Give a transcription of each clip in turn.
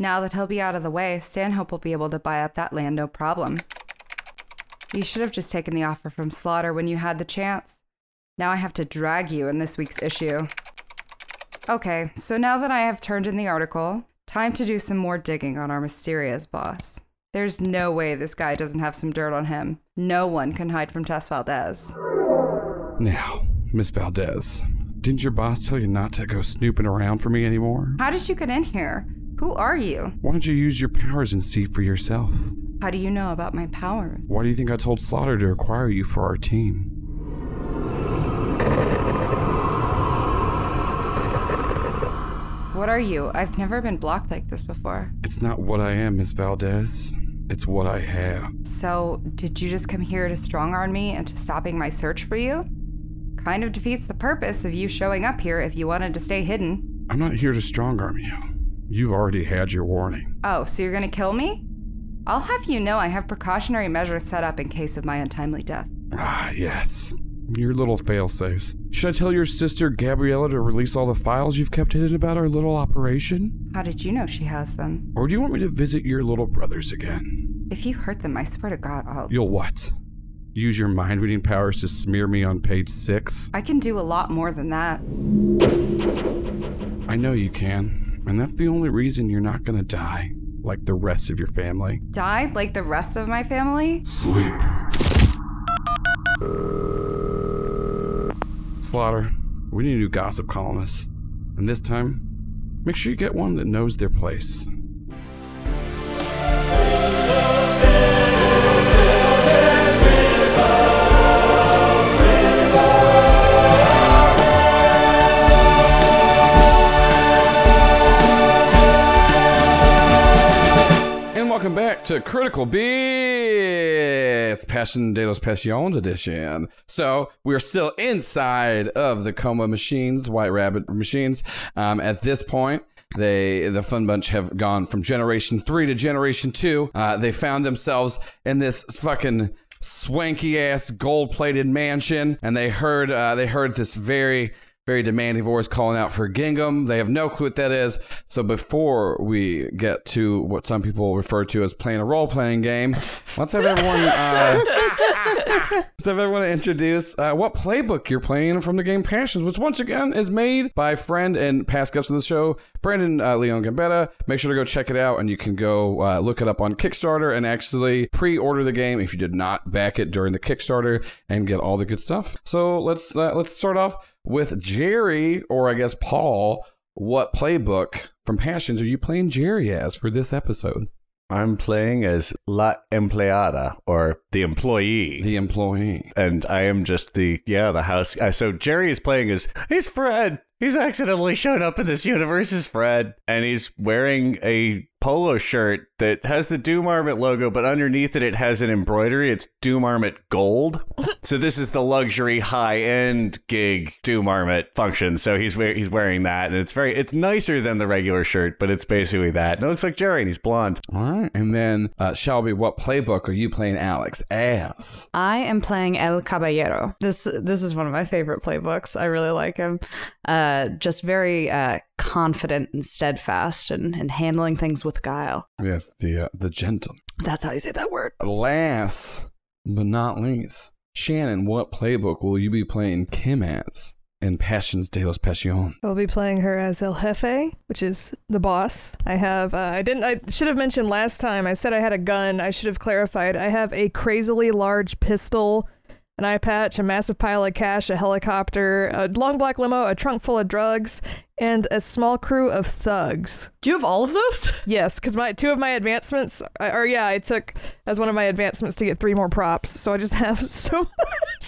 Now that he'll be out of the way, Stanhope will be able to buy up that land no problem. You should have just taken the offer from Slaughter when you had the chance. Now I have to drag you in this week's issue. Okay, so now that I have turned in the article, time to do some more digging on our mysterious boss. There's no way this guy doesn't have some dirt on him. No one can hide from Tess Valdez. Now, Miss Valdez, didn't your boss tell you not to go snooping around for me anymore? How did you get in here? Who are you? Why don't you use your powers and see for yourself? How do you know about my powers? Why do you think I told Slaughter to acquire you for our team? What are you? I've never been blocked like this before. It's not what I am, Miss Valdez. It's what I have. So, did you just come here to strong arm me into stopping my search for you? Kind of defeats the purpose of you showing up here if you wanted to stay hidden. I'm not here to strong arm you. You've already had your warning. Oh, so you're gonna kill me? I'll have you know I have precautionary measures set up in case of my untimely death. Ah, yes. Your little failsafes. Should I tell your sister Gabriella to release all the files you've kept hidden about our little operation? How did you know she has them? Or do you want me to visit your little brothers again? If you hurt them, I swear to God, I'll. You'll what? Use your mind reading powers to smear me on page six? I can do a lot more than that. I know you can. And that's the only reason you're not gonna die, like the rest of your family. Die like the rest of my family? Sleep. Slaughter, we need a new gossip columnist. And this time, make sure you get one that knows their place. Welcome back to Critical Bits, Passion de los Passions edition. So we're still inside of the Coma machines, White Rabbit machines. Um, at this point, they the Fun Bunch have gone from Generation Three to Generation Two. Uh, they found themselves in this fucking swanky ass gold plated mansion, and they heard uh, they heard this very very demanding voice calling out for Gingham. They have no clue what that is. So before we get to what some people refer to as playing a role playing game, let's have everyone uh, let's want to introduce uh, what playbook you're playing from the game Passions, which once again is made by friend and past guest of the show, Brandon uh, Leon Gambetta. Make sure to go check it out, and you can go uh, look it up on Kickstarter and actually pre-order the game if you did not back it during the Kickstarter and get all the good stuff. So let's uh, let's start off with Jerry, or I guess Paul. What playbook from Passions are you playing Jerry as for this episode? I'm playing as La Empleada, or the employee. The employee. and I am just the, yeah, the house. Uh, so Jerry is playing as, he's Fred. He's accidentally shown up in this universe as Fred. And he's wearing a polo shirt that has the Doom Armit logo, but underneath it, it has an embroidery. It's Doom Armit Gold. so this is the luxury high end gig Doom Armit function. So he's wear- he's wearing that, and it's very it's nicer than the regular shirt, but it's basically that. And it looks like Jerry, and he's blonde. All right. And then, uh, Shelby, what playbook are you playing Alex Ass. I am playing El Caballero. This this is one of my favorite playbooks. I really like him. Uh, just very uh, confident and steadfast, and, and handling things with guile. Yes, the uh, the gentle. That's how you say that word. Last but not least, Shannon, what playbook will you be playing Kim as in Passions de los Passion? I'll be playing her as El Jefe, which is the boss. I have, uh, I didn't, I should have mentioned last time, I said I had a gun. I should have clarified. I have a crazily large pistol, an eye patch, a massive pile of cash, a helicopter, a long black limo, a trunk full of drugs, and a small crew of thugs. Do you have all of those? Yes, because my two of my advancements, uh, or yeah, I took as one of my advancements to get three more props. So I just have so much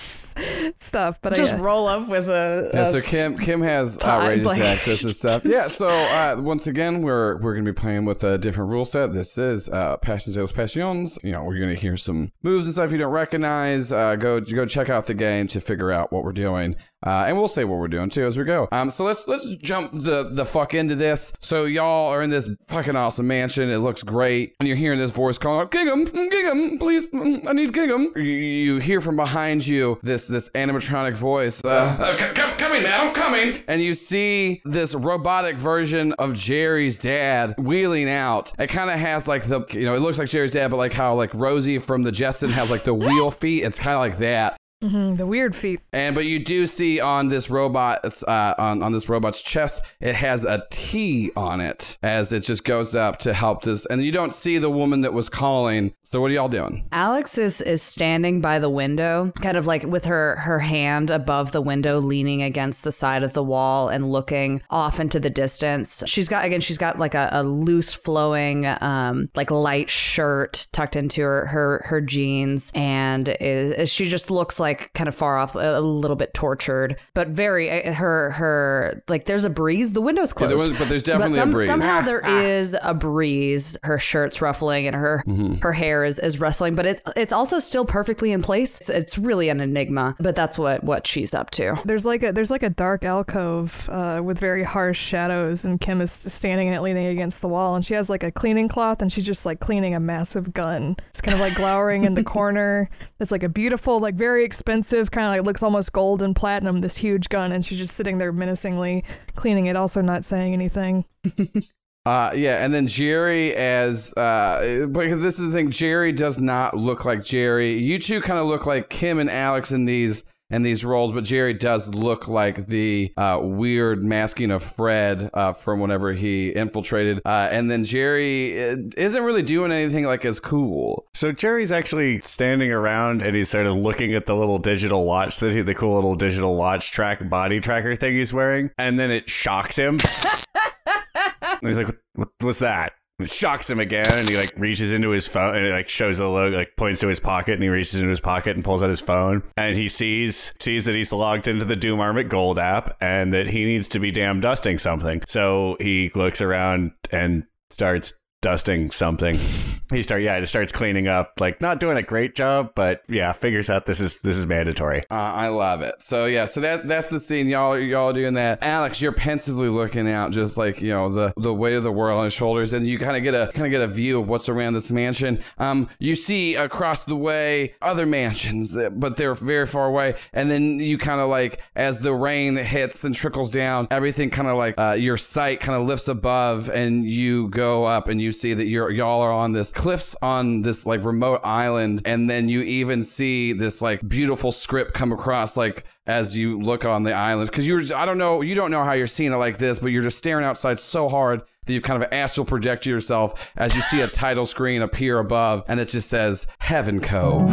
stuff. But Just I, uh, roll up with a. Yeah, a so Kim Kim has time, outrageous like- access and stuff. Yeah, so uh, once again, we're we're gonna be playing with a different rule set. This is uh, Passions de los Passions. You know, we're gonna hear some moves and stuff you don't recognize. Uh, go go check out the game to figure out what we're doing. Uh, and we'll say what we're doing too as we go. Um, so let's let's jump the the fuck into this. So y'all are in this fucking awesome mansion. It looks great, and you're hearing this voice calling out, "Gig'em, Gig'em, please, I need Gig'em." You, you hear from behind you this this animatronic voice, uh, uh, c- coming, madam, coming, and you see this robotic version of Jerry's dad wheeling out. It kind of has like the you know it looks like Jerry's dad, but like how like Rosie from the Jetson has like the wheel feet. It's kind of like that. Mhm, the weird feet. And but you do see on this robot, it's, uh, on on this robot's chest, it has a T on it as it just goes up to help this. And you don't see the woman that was calling. So what are y'all doing? Alex is is standing by the window, kind of like with her her hand above the window, leaning against the side of the wall and looking off into the distance. She's got again, she's got like a, a loose flowing, um, like light shirt tucked into her her her jeans, and is, she just looks like kind of far off, a, a little bit tortured, but very uh, her her like there's a breeze. The window's Yeah, closed. there was- but there's definitely some- a breeze. Somehow there is a breeze. Her shirt's ruffling and her Mm-hmm. her hair is, is rustling, but it's it's also still perfectly in place. It's, it's really an enigma, but that's what what she's up to. There's like a there's like a dark alcove uh, with very harsh shadows, and Kim is standing in it, leaning against the wall, and she has like a cleaning cloth, and she's just like cleaning a massive gun. It's kind of like glowering in the corner. It's like a beautiful, like very expensive, kind of like looks almost gold and platinum. This huge gun, and she's just sitting there menacingly cleaning it, also not saying anything. Uh, yeah, and then Jerry as uh, because this is the thing, Jerry does not look like Jerry. You two kind of look like Kim and Alex in these in these roles, but Jerry does look like the uh, weird masking of Fred uh, from whenever he infiltrated. Uh, and then Jerry uh, isn't really doing anything like as cool. So Jerry's actually standing around and he's sort of looking at the little digital watch, the, the cool little digital watch track body tracker thing he's wearing, and then it shocks him. he's like, what, what, "What's that?" Shocks him again, and he like reaches into his phone and it like shows the logo, like points to his pocket, and he reaches into his pocket and pulls out his phone, and he sees sees that he's logged into the Doom Armit Gold app and that he needs to be damn dusting something. So he looks around and starts dusting something. He start yeah, just starts cleaning up, like not doing a great job, but yeah, figures out this is this is mandatory. Uh, I love it. So yeah, so that that's the scene. Y'all y'all doing that. Alex, you're pensively looking out, just like you know the the weight of the world on his shoulders, and you kind of get a kind of get a view of what's around this mansion. Um, you see across the way other mansions, uh, but they're very far away, and then you kind of like as the rain hits and trickles down, everything kind of like uh, your sight kind of lifts above, and you go up and you see that you're y'all are on this cliffs on this like remote island, and then you even see this like beautiful script come across like as you look on the island. Because you're I don't know you don't know how you're seeing it like this, but you're just staring outside so hard that you've kind of astral projected yourself as you see a title screen appear above, and it just says Heaven Cove.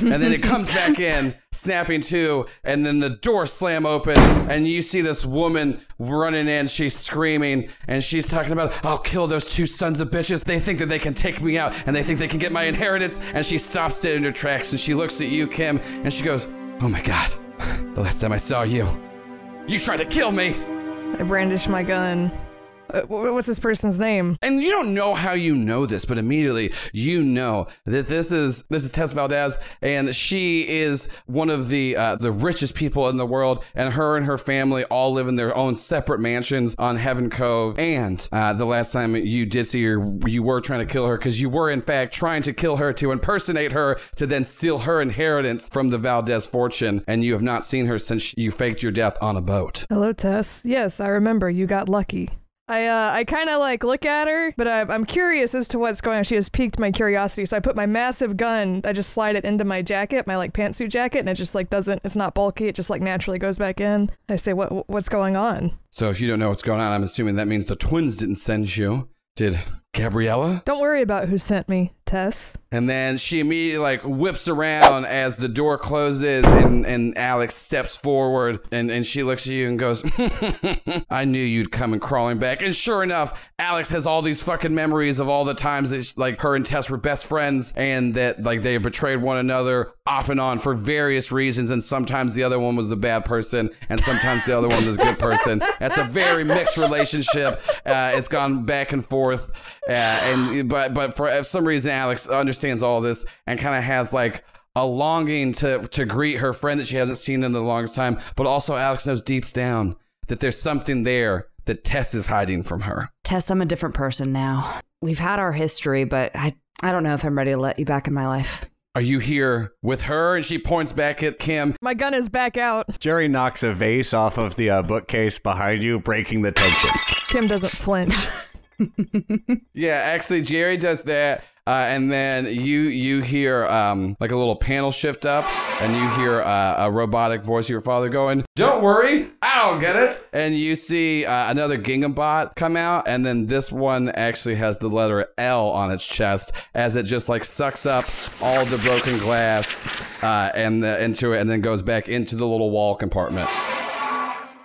and then it comes back in, snapping to, and then the door slam open, and you see this woman running in. She's screaming, and she's talking about, I'll kill those two sons of bitches. They think that they can take me out, and they think they can get my inheritance. And she stops dead in her tracks, and she looks at you, Kim, and she goes, Oh my god, the last time I saw you, you tried to kill me. I brandish my gun. Uh, wh- what's this person's name? And you don't know how you know this, but immediately you know that this is this is Tess Valdez, and she is one of the uh, the richest people in the world, and her and her family all live in their own separate mansions on Heaven Cove. And uh, the last time you did see her, you were trying to kill her because you were in fact trying to kill her to impersonate her to then steal her inheritance from the Valdez fortune, and you have not seen her since you faked your death on a boat. Hello, Tess. Yes, I remember. You got lucky. I uh, I kind of like look at her, but I, I'm curious as to what's going on. She has piqued my curiosity, so I put my massive gun. I just slide it into my jacket, my like pantsuit jacket, and it just like doesn't. It's not bulky. It just like naturally goes back in. I say, what what's going on? So if you don't know what's going on, I'm assuming that means the twins didn't send you. Did Gabriella? Don't worry about who sent me, Tess. And then she immediately like whips around as the door closes and, and Alex steps forward and, and she looks at you and goes, I knew you'd come and crawling back. And sure enough, Alex has all these fucking memories of all the times that like her and Tess were best friends and that like they betrayed one another off and on for various reasons. And sometimes the other one was the bad person and sometimes the other one was a good person. That's a very mixed relationship. Uh, it's gone back and forth. And but but for some reason Alex understands all this and kind of has like a a longing to to greet her friend that she hasn't seen in the longest time, but also Alex knows deep down that there's something there that Tess is hiding from her. Tess, I'm a different person now. We've had our history, but I I don't know if I'm ready to let you back in my life. Are you here with her? And she points back at Kim. My gun is back out. Jerry knocks a vase off of the uh, bookcase behind you, breaking the tension. Kim doesn't flinch. Yeah, actually, Jerry does that, uh, and then you you hear um, like a little panel shift up, and you hear uh, a robotic voice of your father going, "Don't worry, I'll get it." And you see uh, another Gingham bot come out, and then this one actually has the letter L on its chest as it just like sucks up all the broken glass uh, and the, into it, and then goes back into the little wall compartment.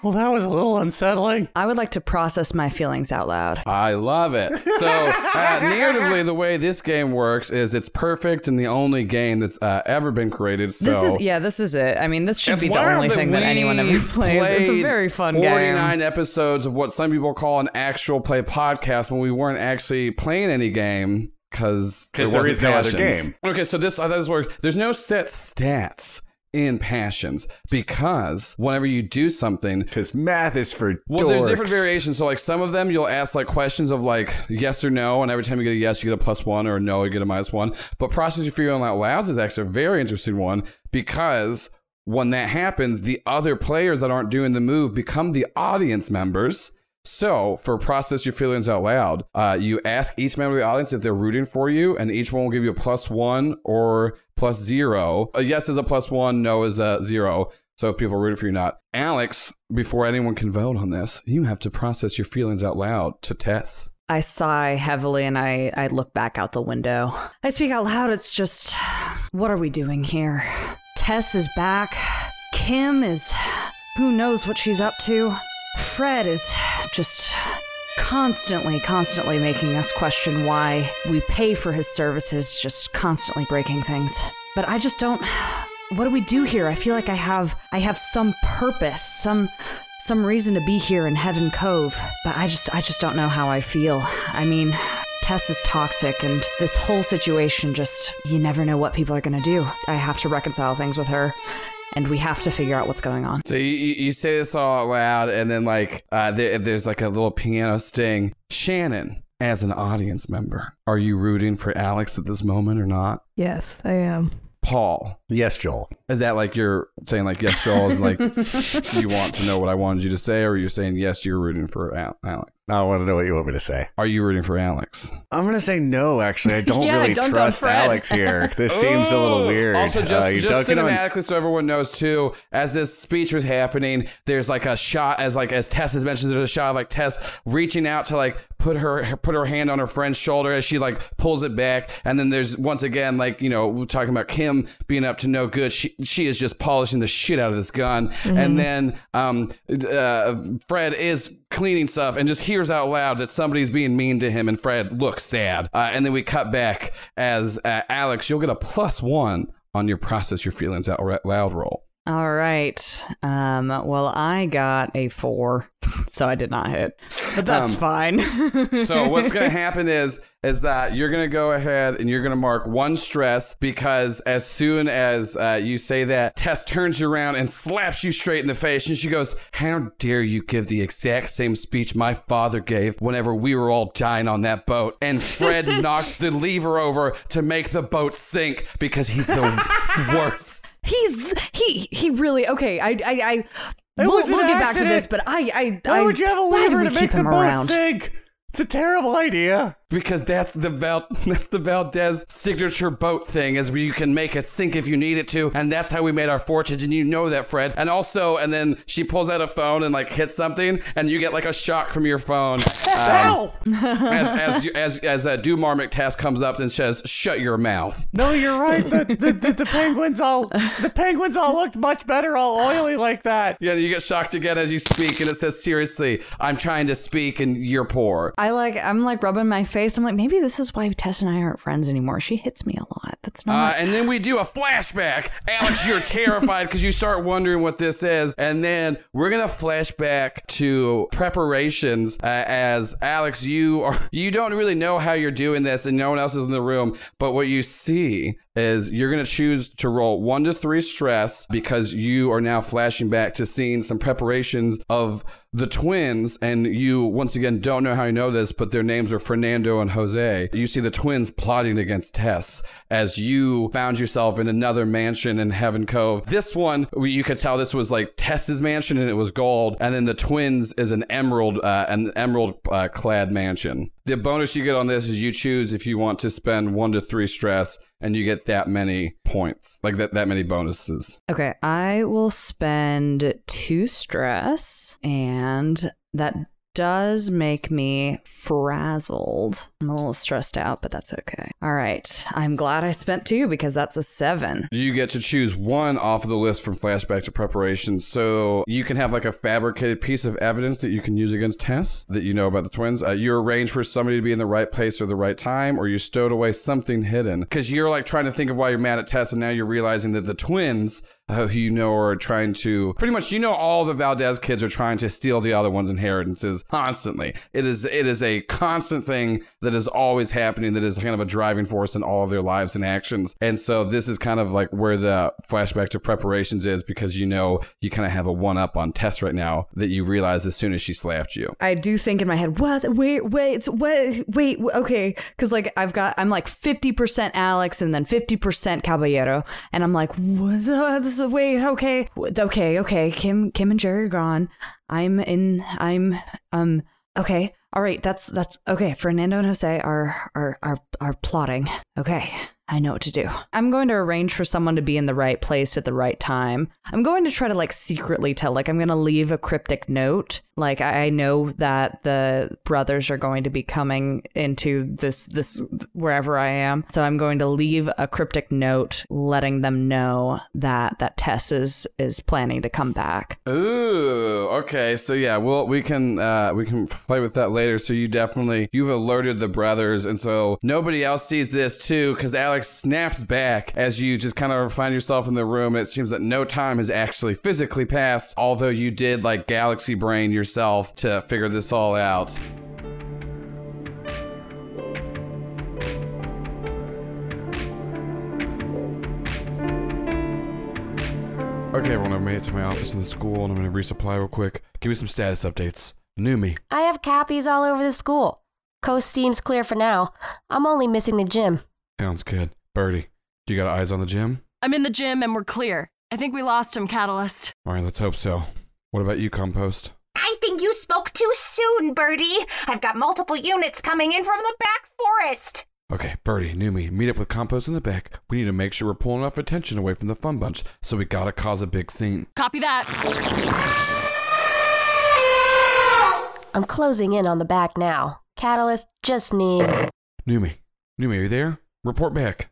Well, that was a little unsettling. I would like to process my feelings out loud. I love it. So, uh, narratively, the way this game works is it's perfect and the only game that's uh, ever been created. So This is yeah, this is it. I mean, this should It's be the wild only thing that we anyone ever plays. It's a played very fun 49 game. episodes of what some people call an actual play podcast when we weren't actually playing any game because 'Cause there is no other game. Okay, so this how this works. There's no set stats in passions because whenever you do something Because math is for well, there's different variations. So, like, some of them you'll ask like questions of like yes or no, and every time you get a yes, you get a plus one, or a no, you get a minus one. But process your feeling out loud is actually a very interesting one because when that happens, the other players that aren't doing the move become the audience members. So, for process your feelings out loud, uh, you ask each member of the audience if they're rooting for you, and each one will give you a plus one or plus zero. A yes is a plus one, no is a zero. So if people are rooting for you, not Alex, before anyone can vote on this, you have to process your feelings out loud to Tess. I sigh heavily and I, I look back out the window. I speak out loud. It's just, what are we doing here? Tess is back. Kim is, who knows what she's up to? Fred is just constantly, constantly making us question why we pay for his services, just constantly breaking things. But I just don't. What do we do here? I feel like I have I have some purpose, some some reason to be here in Heaven Cove, but I just I just don't know how I feel. I mean, Tess is toxic and this whole situation just you never know what people are to do. I have to reconcile things with her and we have to figure out what's going on. So you, you you say this all out loud, and then like uh, there, there's like a little piano sting. Shannon, as an audience member, are you rooting for Alex at this moment or not? yes, I am. Paul, Yes, Joel. is that like you're saying like yes, Joel is like you want to know what I wanted you to say, or you're saying yes, you're rooting for Alex? I want to know what you want me to say. Are you rooting for Alex? I'm gonna say no. Actually, I don't Yeah, really don't- don't trust. Alex here. This seems a little weird. Also, just, Uh, just dug in on- cinematically, so everyone knows too. As this speech was happening, there's like a shot, as like as Tess has mentioned, there's a shot of like Tess reaching out to like put her put her hand on her friend's shoulder as she like pulls it back, and then there's once again like you know we're talking about Kim being up to no good. She she is just polishing the shit out of this gun, and then um uh, Fred is cleaning stuff and just hears out loud that somebody's being mean to him, and Fred looks sad. Uh, and then we cut back as uh, Alex, you'll get a plus one on your process your feelings out loud roll. All right. Um well, I got a 4, so I did not hit. But that's Um, fine. So what's going to happen is is that you're going to go ahead and you're going to mark one stress because as soon as uh, you say that, Tess turns you around and slaps you straight in the face, and she goes, "How dare you give the exact same speech my father gave whenever we were all dying on that boat?" And Fred knocked the lever over to make the boat sink because he's the worst. He's he he really okay. I I I We'll, we'll get back to this, but I I Why I, would you have a lever to make a boat around? sink? It's a terrible idea. Because that's the Val- that's the Valdez signature boat thing, is where you can make it sink if you need it to, and that's how we made our fortunes. And you know that, Fred. And also, and then she pulls out a phone and like hits something, and you get like a shock from your phone. Um, as as you- as as uh, Dumar McTask comes up and says, "Shut your mouth." No, you're right. The, the, the, the penguins all the penguins all looked much better, all oily like that. Yeah, you get shocked again as you speak, and it says, "Seriously, I'm trying to speak, and you're poor." I like I'm like rubbing my face. I'm like maybe this is why Tess and I aren't friends anymore. She hits me a lot. That's Uh, not. and then we do a flashback. Alex, you're terrified because you start wondering what this is. And then we're gonna flashback to preparations uh, as Alex, you are you don't really know how you're doing this, and no one else is in the room. But what you see is you're going to choose to roll one to three stress because you are now flashing back to seeing some preparations of the twins. And you, once again, don't know how you know this, but their names are Fernando and Jose. You see the twins plotting against Tess as you found yourself in another mansion in Heaven Cove. This one, you could tell this was like Tess's mansion and it was gold. And then the twins is an emerald, uh, an emerald uh, clad mansion. The bonus you get on this is you choose if you want to spend one to three stress and you get that many points, like that, that many bonuses. Okay, I will spend two stress, and that does make me frazzled. I'm a little stressed out, but that's okay. All right, I'm glad I spent two because that's a seven. You get to choose one off of the list from flashback to preparation. So you can have like a fabricated piece of evidence that you can use against Tess that you know about the twins. Uh, you arrange for somebody to be in the right place or the right time, or you stowed away something hidden. Because you're like trying to think of why you're mad at Tess, and now you're realizing that the twins uh, who you know are trying to pretty much you know all the Valdez kids are trying to steal the other one's inheritances constantly. It is it is a constant thing that is always happening that is kind of a driving force in all of their lives and actions. And so this is kind of like where the flashback to preparations is because you know you kind of have a one up on Tess right now that you realize as soon as she slapped you. I do think in my head, what? Wait, wait, wait, wait, okay. Because like I've got, I'm like 50% Alex and then 50% Caballero. And I'm like, what wait, okay, okay, okay. Kim, Kim and Jerry are gone. I'm in, I'm, um, okay. All right. That's, that's okay. Fernando and Jose are, are, are, are plotting. Okay. I know what to do. I'm going to arrange for someone to be in the right place at the right time. I'm going to try to like secretly tell, like, I'm going to leave a cryptic note. Like, I know that the brothers are going to be coming into this, this, wherever I am. So I'm going to leave a cryptic note letting them know that, that Tess is, is planning to come back. Ooh, okay. So yeah, well, we can uh, we can play with that later. So you definitely you've alerted the brothers, and so nobody else sees this too, because Alex snaps back as you just kind of find yourself in the room. It seems that no time has actually physically passed, although you did like galaxy brain yourself to figure this all out. Okay, everyone, I've made it to my office in the school and I'm gonna resupply real quick. Give me some status updates. New me. I have cappies all over the school. Coast seems clear for now. I'm only missing the gym. Sounds good. Birdie, do you got eyes on the gym? I'm in the gym and we're clear. I think we lost him, Catalyst. All right, let's hope so. What about you, Compost? I think you spoke too soon, Birdie. I've got multiple units coming in from the back forest. Okay, Birdie, new me, meet up with Compost in the back. We need to make sure we're pulling enough attention away from the fun bunch, so we gotta cause a big scene. Copy that. I'm closing in on the back now. Catalyst just needs. New me, new me, are you there? Report back.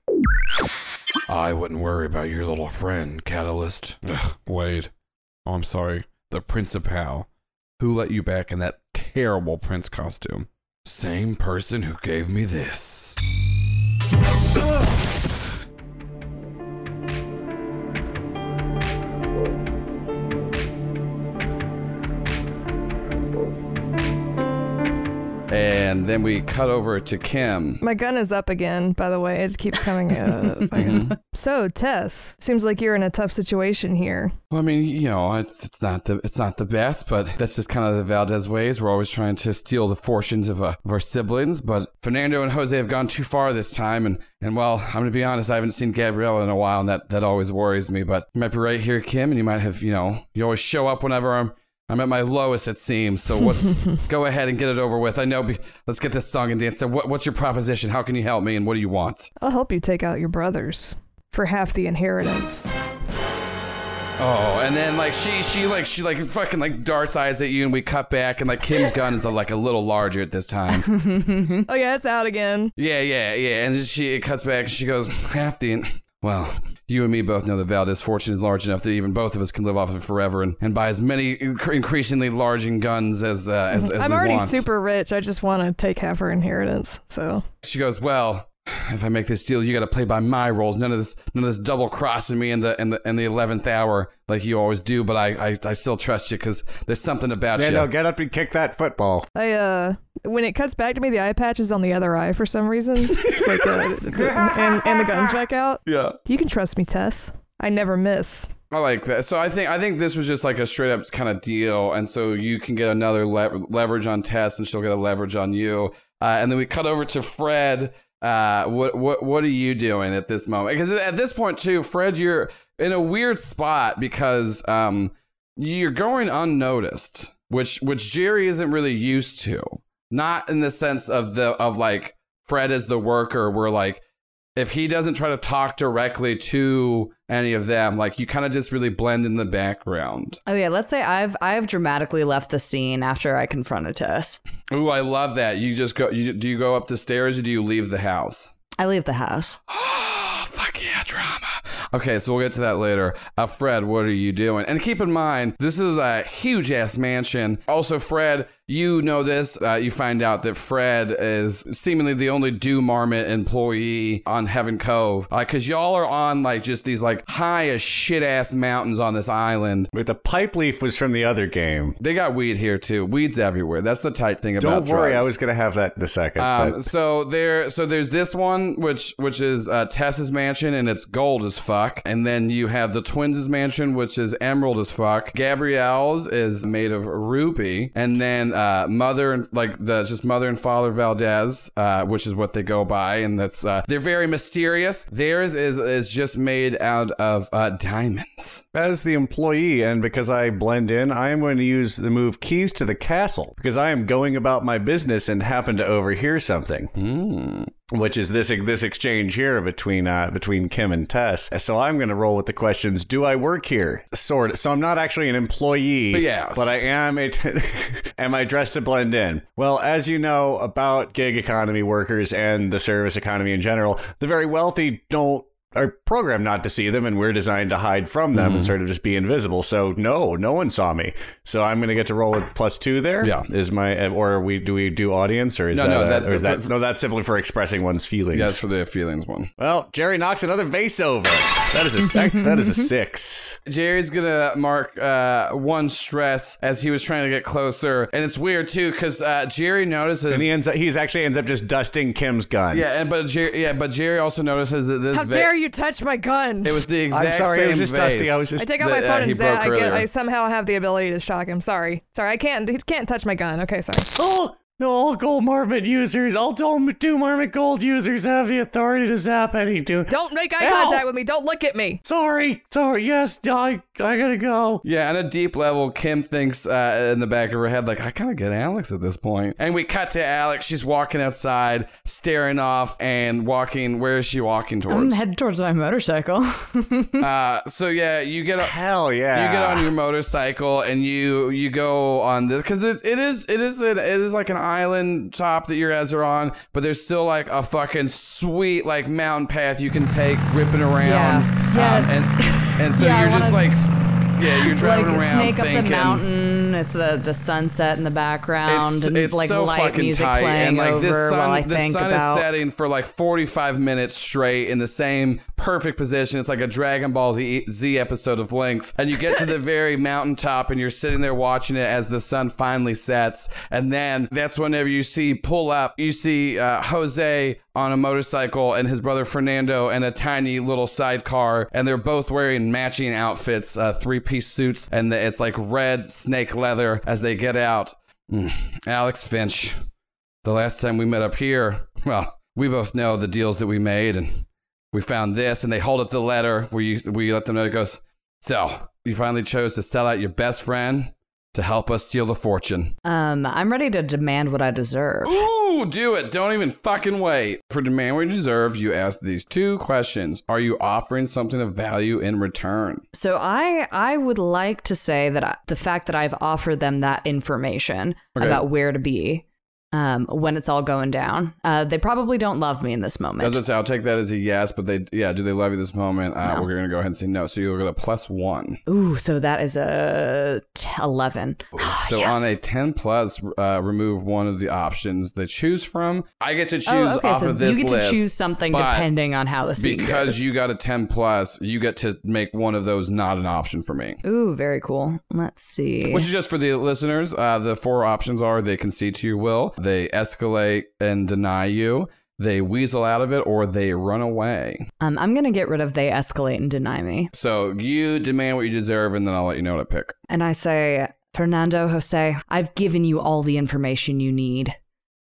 I wouldn't worry about your little friend, Catalyst. Ugh, Wade. Oh, I'm sorry. The Principal. Who let you back in that terrible prince costume? Same person who gave me this. And then we cut over to Kim. My gun is up again, by the way. It keeps coming up. Mhm. so, Tess, seems like you're in a tough situation here. Well, I mean, you know, it's it's not the it's not the best, but that's just kind of the Valdez ways. We're always trying to steal the fortunes of, uh, of our siblings, but Fernando and Jose have gone too far this time, and and well, I'm gonna be honest, I haven't seen Gabrielle in a while, and that that always worries me. But you might be right here, Kim, and you might have, you know, you always show up whenever I'm. I'm at my lowest, it seems. So let's go ahead and get it over with. I know. Be, let's get this song and dance. So, what, what's your proposition? How can you help me? And what do you want? I'll help you take out your brothers for half the inheritance. Oh, and then like she she like she like fucking like darts eyes at you, and we cut back, and like Kim's gun is like a little larger at this time. Oh, yeah, it's out again. yeah, yeah, yeah, and she it cuts back, and she goes half the. Well, you and me both know that Valdez fortune is large enough that even both of us can live off of it forever, and, and buy as many inc- increasingly large in guns as uh, as, as I'm we already want. super rich. I just want to take half her inheritance. So, She goes, well. If I make this deal, you got to play by my rules. None of this, none of this double crossing me in the in the in the eleventh hour like you always do. But I I, I still trust you because there's something about Yeah, you. no, get up and kick that football. I uh when it cuts back to me, the eye patch is on the other eye for some reason. It's like, and, and the gun's back out. Yeah. You can trust me, Tess. I never miss. I like that. So I think I think this was just like a straight up kind of deal, and so you can get another le- leverage on Tess, and she'll get a leverage on you. Uh, and then we cut over to Fred. Uh, what what what are you doing at this moment? Because at this point too, Fred, you're in a weird spot because um you're going unnoticed, which which Jerry isn't really used to. Not in the sense of the of like Fred is the worker, where like if he doesn't try to talk directly to any of them, like you kind of just really blend in the background. Oh yeah, let's say I've I've dramatically left the scene after I confronted Tess. Ooh, I love that. You just go. You, do you go up the stairs or do you leave the house? I leave the house. Oh, fuck yeah, drama. Okay, so we'll get to that later. Uh, Fred, what are you doing? And keep in mind, this is a huge ass mansion. Also, Fred, you know this. Uh, you find out that Fred is seemingly the only do marmot employee on Heaven Cove. Because y'all are on like just these like high as shit ass mountains on this island. Wait, the pipe leaf was from the other game. They got weed here too. Weeds everywhere. That's the tight thing about Don't worry, drugs. I was gonna have that in a second. Um, but so there, so there's this one, which which is uh, Tess's mansion, and it's gold as fuck. And then you have the twins' mansion, which is emerald as fuck. Gabrielle's is made of ruby, and then uh, mother and like the just mother and father Valdez, uh, which is what they go by, and that's uh, they're very mysterious. Theirs is is just made out of uh, diamonds. as the employee, and because I blend in, I am going to use the move keys to the castle because I am going about my business and happen to overhear something. Mm. Which is this this exchange here between uh, between Kim and Tess. So I'm going to roll with the questions: Do I work here? Sort of. So I'm not actually an employee, But yes. but I am. A am I dressed to blend in? Well, as you know about gig economy workers and the service economy in general, the very wealthy don't. Are programmed not to see them, and we're designed to hide from them Mm-hmm. and sort of just be invisible. So no, no one saw me. So I'm going to get to roll with plus two there. Yeah. is my or we do we do audience or is No, that, no, a- that- or is that's- that no that's simply for expressing one's feelings. That's for the feelings one. Well, Jerry knocks another vase over. That is a sec- that is a six. Jerry's gonna mark uh, one stress as he was trying to get closer, and it's weird too because uh, Jerry notices. And he ends up he's actually ends up just dusting Kim's gun. yeah, and but Jerry, yeah, but Jerry also notices that this. How va- dare you touch my gun? It was the exact I'm sorry, same it was just vase. dusty. I was just I take out that, my uh, phone he and zap. broke I, get, earlier. I somehow have the ability to shock him. Sorry, sorry. I can't. He can't touch my gun. Okay, sorry. Oh, no, all gold marmot users, all do- do marmot gold users have the authority to zap any do. Don't make eye Ow! contact with me. Don't look at me. Sorry, sorry. Yes, I I gotta go. Yeah, on a deep level, Kim thinks uh, in the back of her head, like, I kind of get Alex at this point. And we cut to Alex. She's walking outside, staring off, and walking. Where is she walking towards? I'm towards? headed towards my motorcycle. uh, so yeah, you get a, Hell yeah. you get on your motorcycle and you you go on this because it, it is it is an, it is like an island top that your guys are on, but there's still like a fucking sweet like mountain path you can take ripping around. Yeah. Um, Yes. and, and so Yeah, you're just like yeah you're driving like around snake thinking. up the mountain with the, the sunset in the background It's, and it's like so light fucking music tight, playing and like over this sun, while I the think sun about is setting for like 45 minutes straight in the same perfect position. It's like a Dragon Ball Z, Z episode of length, and you get to the very mountaintop, and you're sitting there watching it as the sun finally sets, and then that's whenever you see pull up, you see uh, Jose on a motorcycle and his brother Fernando and a tiny little sidecar, and they're both wearing matching outfits, uh, three piece suits, and the, it's like red snake leather as they get out. Mm. Alex Finch, the last time we met up here, well, we both know the deals that we made, and we found this, and they hold up the letter where you we let them know it goes. So you finally chose to sell out your best friend to help us steal the fortune. um I'm ready to demand what I deserve. Ooh, do it! Don't even fucking wait. For demand what you deserve, you ask these two questions: Are you offering something of value in return? So I I would like to say that I, the fact that I've offered them that information Okay. about where to be um, when it's all going down, uh, they probably don't love me in this moment. That's what I say. I'll take that as a yes, but they, yeah, do they love you this moment? Uh, No. We're gonna go ahead and say no. So you'll get a plus one. Ooh, so that is a t- eleven. So Yes. on a 10 plus, uh, remove one of the options they choose from. I get to choose oh, okay. off So of this you get list. to choose something depending on how the scene Because goes. you got a 10 plus, you get to make one of those not an option for me. Ooh, very cool. Let's see. Which is just for the listeners. Uh, the four options are they concede to your will, they escalate and deny you, they weasel out of it, or they run away. Um, I'm gonna get rid of they escalate and deny me. So you demand what you deserve, and then I'll let you know what I pick. And I say, Fernando, Jose, I've given you all the information you need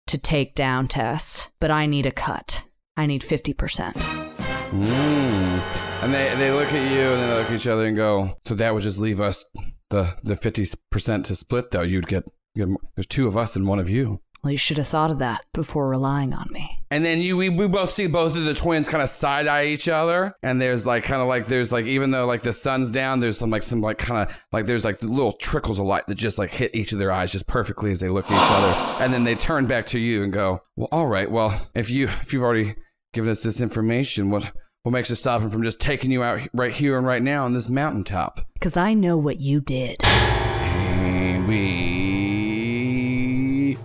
to take down Tess, but I need a cut. I need 50%. Mm. And they, they look at you and they look at each other and go, so that would just leave us the the fifty percent to split though. You'd get, you get there's two of us and one of you. Well, you should have thought of that before relying on me. And then you we, we both see both of the twins kind of side eye each other. And there's like kind of like there's like even though like the sun's down, there's some like some like kind of like there's like little trickles of light that just like hit each of their eyes just perfectly as they look at each other. And then they turn back to you and go, Well, all right, well, if you if you've already given us this information, what what makes us stop him from just taking you out right here and right now on this mountaintop? Because I know what you did. And we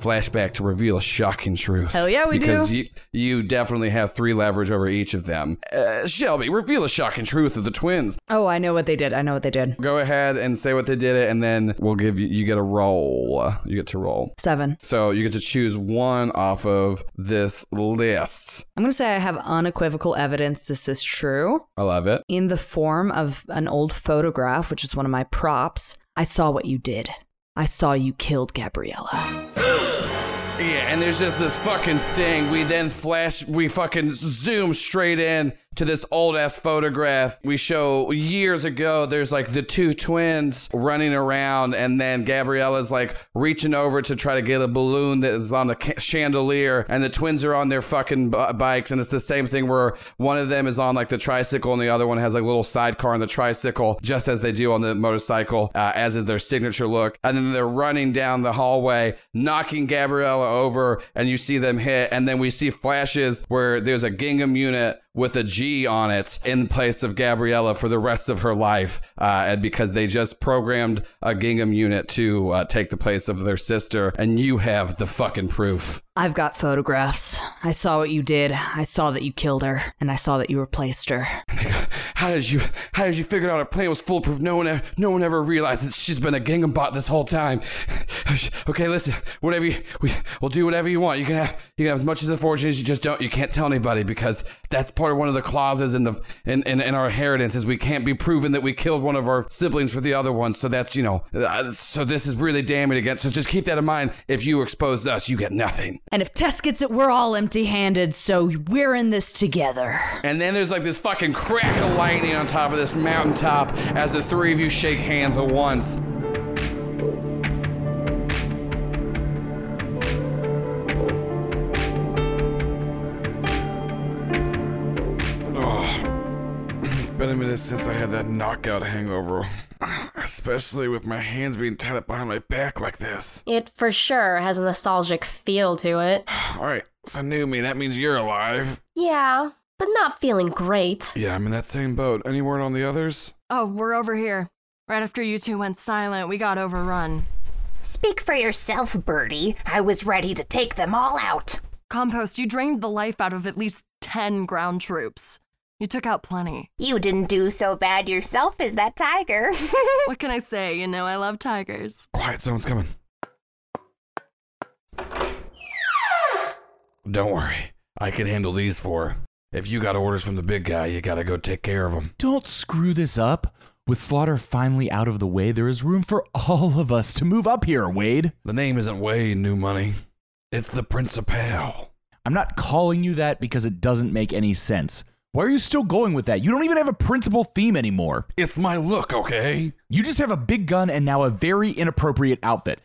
flashback to reveal a shocking truth. Hell yeah, we do. because you you definitely have three leverage over each of them. Uh, Shelby, reveal a shocking truth of the twins. Oh, I know what they did. I know what they did. Go ahead and say what they did it, and then we'll give you you get a roll. You get to roll. Seven. So you get to choose one off of this list. I'm going to say I have unequivocal evidence this is true. I love it. In the form of an old photograph, which is one of my props, I saw what you did. I saw you killed Gabriella. Yeah, and there's just this fucking sting. We then flash, we fucking zoom straight in to this old ass photograph we show years ago. There's like the two twins running around, and then Gabriella's like reaching over to try to get a balloon that is on the chandelier, and the twins are on their fucking b- bikes, and it's the same thing where one of them is on like the tricycle, and the other one has like a little sidecar on the tricycle, just as they do on the motorcycle, uh, as is their signature look. And then they're running down the hallway, knocking Gabriella over, and you see them hit, and then we see flashes where there's a gingham unit with a G on it in place of Gabriella for the rest of her life. Uh, and because they just programmed a gingham unit to uh, take the place of their sister, and you have the fucking proof. I've got photographs. I saw what you did. I saw that you killed her, and I saw that you replaced her. How did you how did you figure out our plan was foolproof? No one ever, no one ever realized that she's been a gingham bot this whole time. okay, listen, whatever you we, we'll do whatever you want. You can have you can have as much as the fortune as you just don't you can't tell anybody because that's part of one of the clauses in the in, in, in our inheritance is we can't be proven that we killed one of our siblings for the other one. So that's you know uh, so this is really damning against. So just keep that in mind. If you expose us, you get nothing. And if Tess gets it, we're all empty handed, so we're in this together. And then there's like this fucking crack of lightning on top of this mountaintop as the three of you shake hands at once. Been a minute since I had that knockout hangover. Especially with my hands being tied up behind my back like this. It for sure has a nostalgic feel to it. Alright, so new me, that means you're alive. Yeah, but not feeling great. Yeah, I'm in that same boat. Any word on the others? Oh, we're over here. Right after you two went silent, we got overrun. Speak for yourself, Birdie. I was ready to take them all out. Compost, you drained the life out of at least 10 ground troops. You took out plenty. You didn't do so bad yourself as that tiger. What can I say? You know, I love tigers. Quiet, someone's coming. Don't worry, I can handle these four. If you got orders from the big guy, you gotta go take care of them. Don't screw this up. With Slaughter finally out of the way, there is room for all of us to move up here, Wade. The name isn't Wade, new money. It's the Principal. I'm not calling you that because it doesn't make any sense. Why are you still going with that? You don't even have a principal theme anymore. It's my look, okay? You just have a big gun and now a very inappropriate outfit.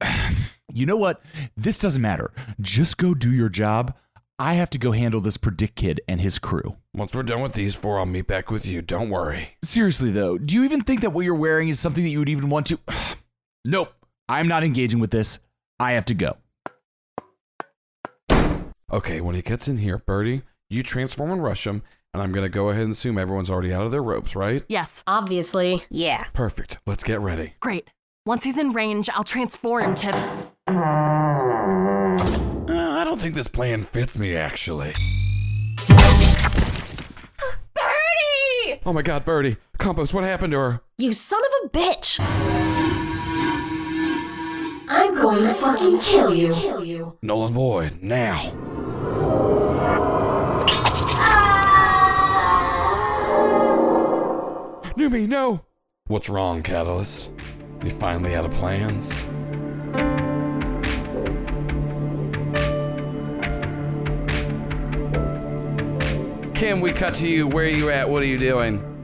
you know what? This doesn't matter. Just go do your job. I have to go handle this Predict Kid and his crew. Once we're done with these four, I'll meet back with you. Don't worry. Seriously, though, do you even think that what you're wearing is something that you would even want to? nope. I'm not engaging with this. I have to go. Okay, when he gets in here, Birdie, you transform and rush him, and I'm gonna go ahead and assume everyone's already out of their ropes, right? Yes, Obviously. yeah. Perfect. Let's get ready. great. Once he's in range, I'll transform to. Uh, I don't think this plan fits me, actually. Birdie! Oh my god, Birdie. Compost, what happened to her? You son of a bitch! I'm going to fucking kill you. kill you. Nolan Void, now. Newbie, no! What's wrong, Catalyst? You finally out of plans? Kim, we cut to you. Where are you at? What are you doing?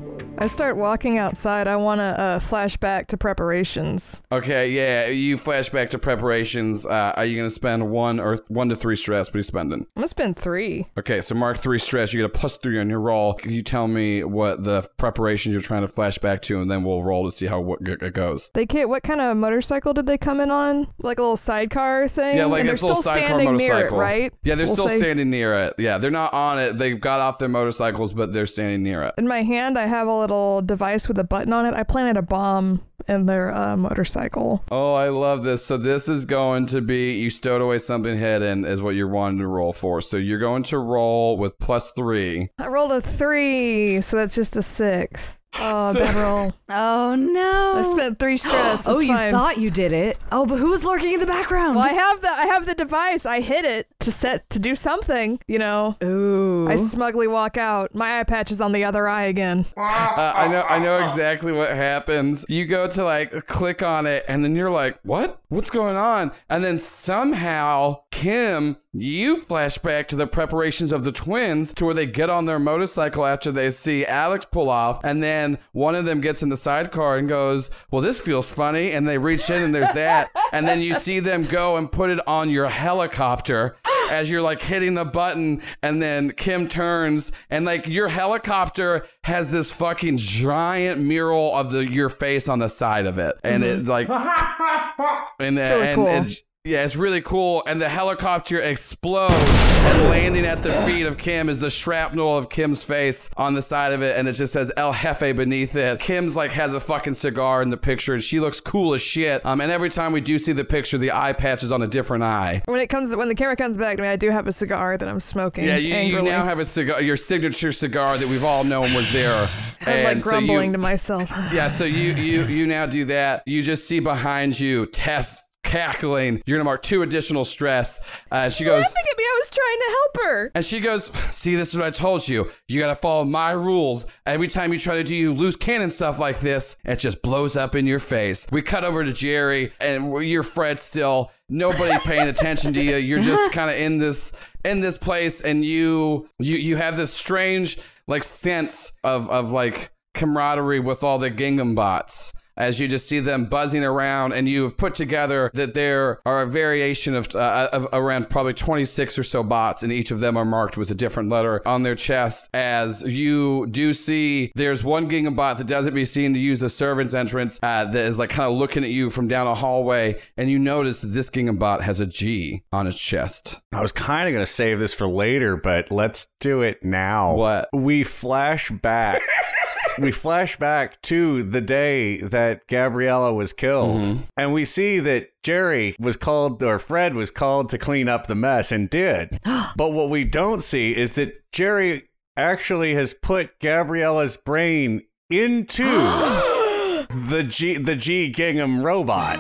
I start walking outside. I want to uh, flash back to preparations. Okay, yeah, you flash back to preparations. Uh, are you going to spend one or one to three stress? What are you spending? I'm gonna spend three. Okay, so mark three stress. You get a plus three on your roll. Can you tell me what the preparations you're trying to flash back to, and then we'll roll to see how what it goes. They can't. What kind of motorcycle did they come in on? Like a little sidecar thing? Yeah, like and they're a little still sidecar standing near it, motorcycle, right? Yeah, they're We'll still say- standing near it. Yeah, they're not on it. They got off their motorcycles, but they're standing near it. In my hand, I have a little device with a button on it. I planted a bomb in their uh, motorcycle. Oh, I love this. So this is going to be you stowed away something hidden is what you're wanting to roll for. So you're going to roll with plus three. I rolled a three, so that's just a six. Oh, So- bad roll. Oh no! I spent three stress. oh, you fine. thought you did it. Oh, but who was lurking in the background? Well, I have the I have the device. I hit it to set to do something. You know. Ooh. I smugly walk out. My eye patch is on the other eye again. Uh, I know, I know exactly what happens. You go to like click on it, and then you're like, "What? What's going on?" And then somehow, Kim, you flash back to the preparations of the twins to where they get on their motorcycle after they see Alex pull off, and then one of them gets in the sidecar and goes, "Well, this feels funny," and they reach in and there's that, and then you see them go and put it on your helicopter as you're like hitting the button and then Kim turns and like your helicopter has this fucking giant mural of the your face on the side of it and it mm-hmm. like and, uh, It's really and cool. it's yeah, it's really cool. And the helicopter explodes and landing at the feet of Kim is the shrapnel of Kim's face on the side of it. And it just says El Jefe beneath it. Kim's like has a fucking cigar in the picture and she looks cool as shit. Um, and every time we do see the picture, the eye patch is on a different eye. When it comes when the camera comes back to me, I do have a cigar that I'm smoking. Yeah, you, you angrily. now have a cigar, your signature cigar that we've all known was there. I'm like And so grumbling you, to myself. yeah, so you you you now do that. You just see behind you Tess cackling. You're gonna mark two additional stress. Uh, she goes. laughing at me. I was trying to help her. And she goes, See, this is what I told you. You gotta follow my rules. Every time you try to do loose cannon stuff like this, it just blows up in your face. We cut over to Jerry, and you're Fred still. Nobody paying attention to you. You're just kind of in this in this place, and you you you have this strange like sense of of like camaraderie with all the Gingham bots as you just see them buzzing around and you've put together that there are a variation of, uh, of around probably 26 or so bots and each of them are marked with a different letter on their chest as you do see there's one gingham bot that doesn't be seen to use the servant's entrance uh, that is like kind of looking at you from down a hallway and you notice that this gingham bot has a g on his chest I was kind of going to save this for later, but let's do it now. What? We flash back. we flash back to the day that Gabriella was killed. Mm-hmm. And we see that Jerry was called, or Fred was called to clean up the mess and did. but what we don't see is that Jerry actually has put Gabriella's brain into the G the G Gingham robot.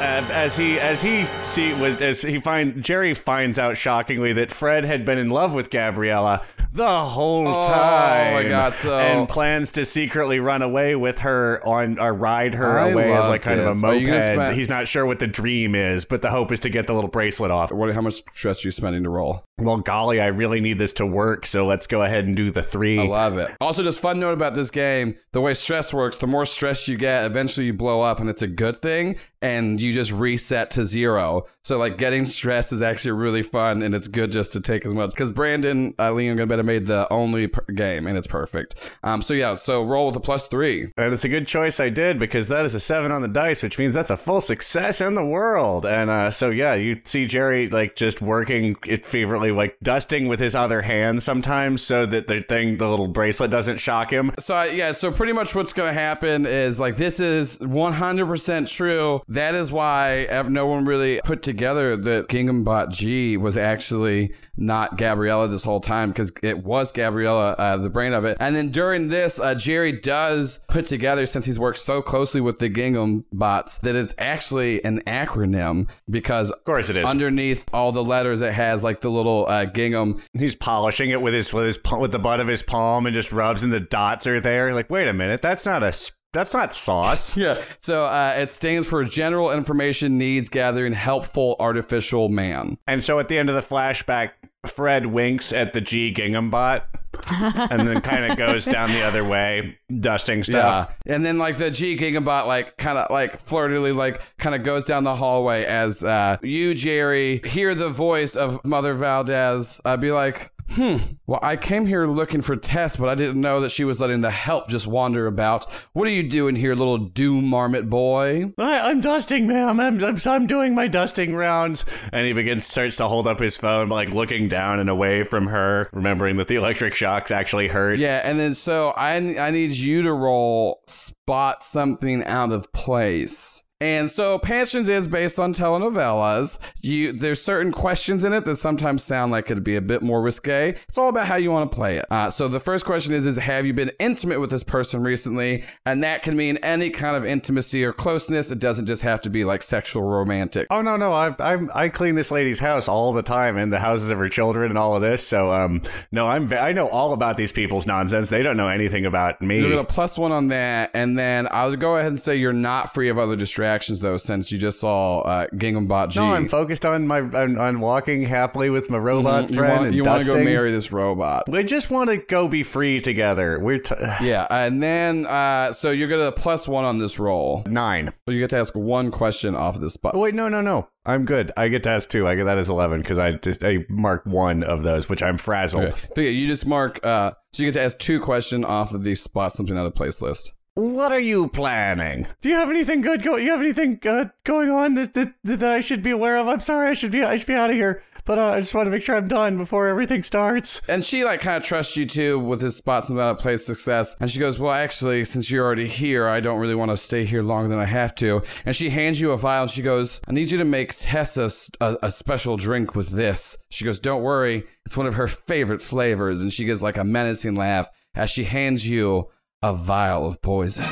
And as he as he see was as he find Jerry finds out shockingly that Fred had been in love with Gabriella the whole Oh, time. my God, so- and plans to secretly run away with her on or ride her I away as like kind this. of a moped. spend- He's not sure what the dream is, but the hope is to get the little bracelet off. what how much stress are you spending to roll Well, golly, I really need this to work, so let's go ahead and do the three. I love it. Also, just fun note about this game: the way stress works, the more stress you get, eventually you blow up, and it's a good thing, and you just reset to zero. So, like, getting stressed is actually really fun, and it's good just to take as much. Because Brandon, uh, Liam, better made the only per- game, and it's perfect. Um, so yeah, so roll with a plus three. And it's a good choice I did because that is a seven on the dice, which means that's a full success in the world. And uh, so, yeah, you see Jerry like just working it feverishly, like dusting with his other hand sometimes so that the thing, the little bracelet doesn't shock him. So I, yeah, so pretty much what's going to happen is like this is 100% true. That is why no one really put together that Gingham Bot G was actually not Gabriella this whole time because it was Gabriella, uh, the brain of it. And then during this, uh, Jerry does put together, since he's worked so closely with the Gingham bots, that it's actually an acronym because Of course it is. underneath all the letters it has like the little uh, Gingham. He's polishing it with his with his with the butt of his palm and just rubs, and the dots are there. Like, wait a minute, that's not a that's not sauce. Yeah. So uh, it stands for General Information Needs Gathering Helpful Artificial Man. And so at the end of the flashback, Fred winks at the G Gingham bot, and then kind of goes down the other way, dusting stuff. Yeah. And then like the G Gigabot like kind of like flirtily like kind of goes down the hallway as uh you Jerry hear the voice of Mother Valdez I'd uh, be like Hmm. Well, I came here looking for Tess, but I didn't know that she was letting the help just wander about. What are you doing here, little doom marmot boy? I, I'm dusting, ma'am. I'm, I'm I'm doing my dusting rounds, and he begins starts to hold up his phone, like looking down and away from her, remembering that the electric shocks actually hurt. Yeah, and then so I I need you to roll spot something out of place. And so Passions is based on telenovelas. You there's certain questions in it that sometimes sound like it'd be a bit more risque. It's all about how you want to play it. Uh, so the first question is is have you been intimate with this person recently? And that can mean any kind of intimacy or closeness. It doesn't just have to be like sexual romantic. Oh no no I I'm I clean this lady's house all the time and the houses of her children and all of this so um no I'm I know all about these people's nonsense they don't know anything about me You're gonna plus one on that, and then I'll go ahead and say you're not free of other distractions though, since you just saw uh, Gingham Bot G. no I'm focused on my on, on walking happily with my robot Mhm. You friend want, and you want to go marry this robot. we just want to go be free together we're t- Yeah, and then uh, so you're gonna plus one on this roll. nine You get to ask one question off of this spot. oh wait no no no I'm good I get to ask two I get that as eleven because I just I mark one of those which I'm frazzled Okay. So yeah, you just mark. Uh, so you get to ask two question off of the spot something out of place list. What are you planning? Do you have anything good go? You have anything uh, going on that, that that I should be aware of? I'm sorry, I should be I should be out of here, but uh, I just want to make sure I'm done before everything starts. And she like kind of trusts you too with this spot something out of place success. And she goes, well, actually, since you're already here, I don't really want to stay here longer than I have to. And she hands you a vial and she goes, I need you to make Tessa a special drink with this. She goes, don't worry, it's one of her favorite flavors. And she gives like a menacing laugh as she hands you a vial of poison.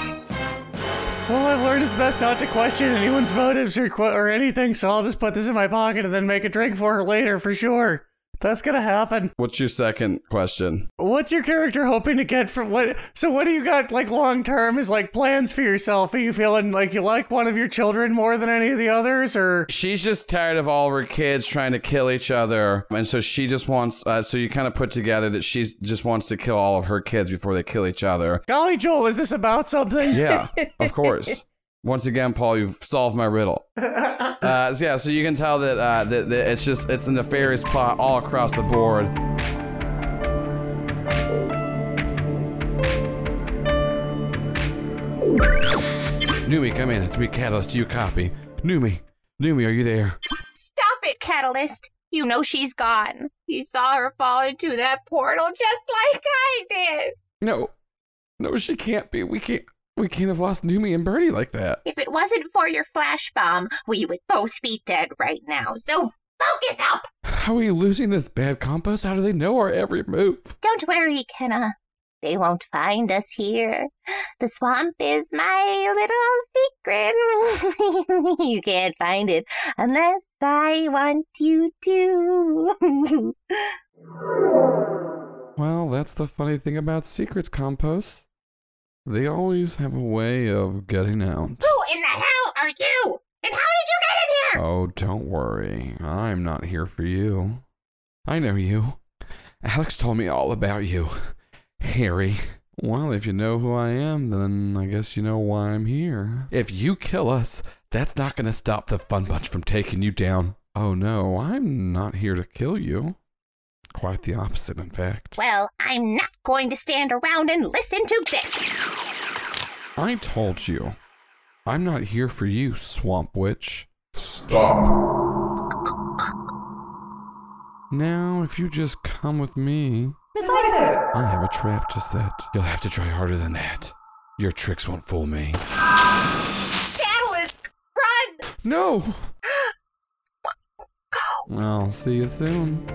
Well, I've learned it's best not to question anyone's motives or qu- or anything, so I'll just put this in my pocket and then make a drink for her later for sure. That's gonna happen. What's your second question? What's your character hoping to get from what? So, what do you got like long term? Is like plans for yourself? Are you feeling like you like one of your children more than any of the others, or She's just tired of all of her kids trying to kill each other, and so she just wants. Uh, so you kind of put together that she just wants to kill all of her kids before they kill each other. golly, Joel, is this about something? Yeah, of course. Once again, Paul, you've solved my riddle. Uh, so yeah, so you can tell that, uh, that, that it's just it's a nefarious plot all across the board. Numi, come in. It's me, Catalyst. Do you copy? Numi, Numi, are you there? Stop it, Catalyst. You know she's gone. You saw her fall into that portal just like I did. No, no, she can't be. We can't. We can't have lost Numi and Birdie like that. If it wasn't for your flash bomb, we would both be dead right now. So focus up. How are we losing this bad compost? How do they know our every move? Don't worry, Kenna. They won't find us here. The swamp is my little secret. you can't find it unless I want you to. Well, that's the funny thing about secrets, compost. They always have a way of getting out. Who in the hell are you? And how did you get in here? Oh, don't worry. I'm not here for you. I know you. Alex told me all about you. Harry. Well, if you know who I am, then I guess you know why I'm here. If you kill us, that's not going to stop the Fun Bunch from taking you down. Oh no, I'm not here to kill you. Quite the opposite, in fact. Well, I'm not going to stand around and listen to this. I told you. I'm not here for you, Swamp Witch. Stop. Now, if you just come with me, I have a trap to set. You'll have to try harder than that. Your tricks won't fool me. Catalyst, run! No! Well, see you soon.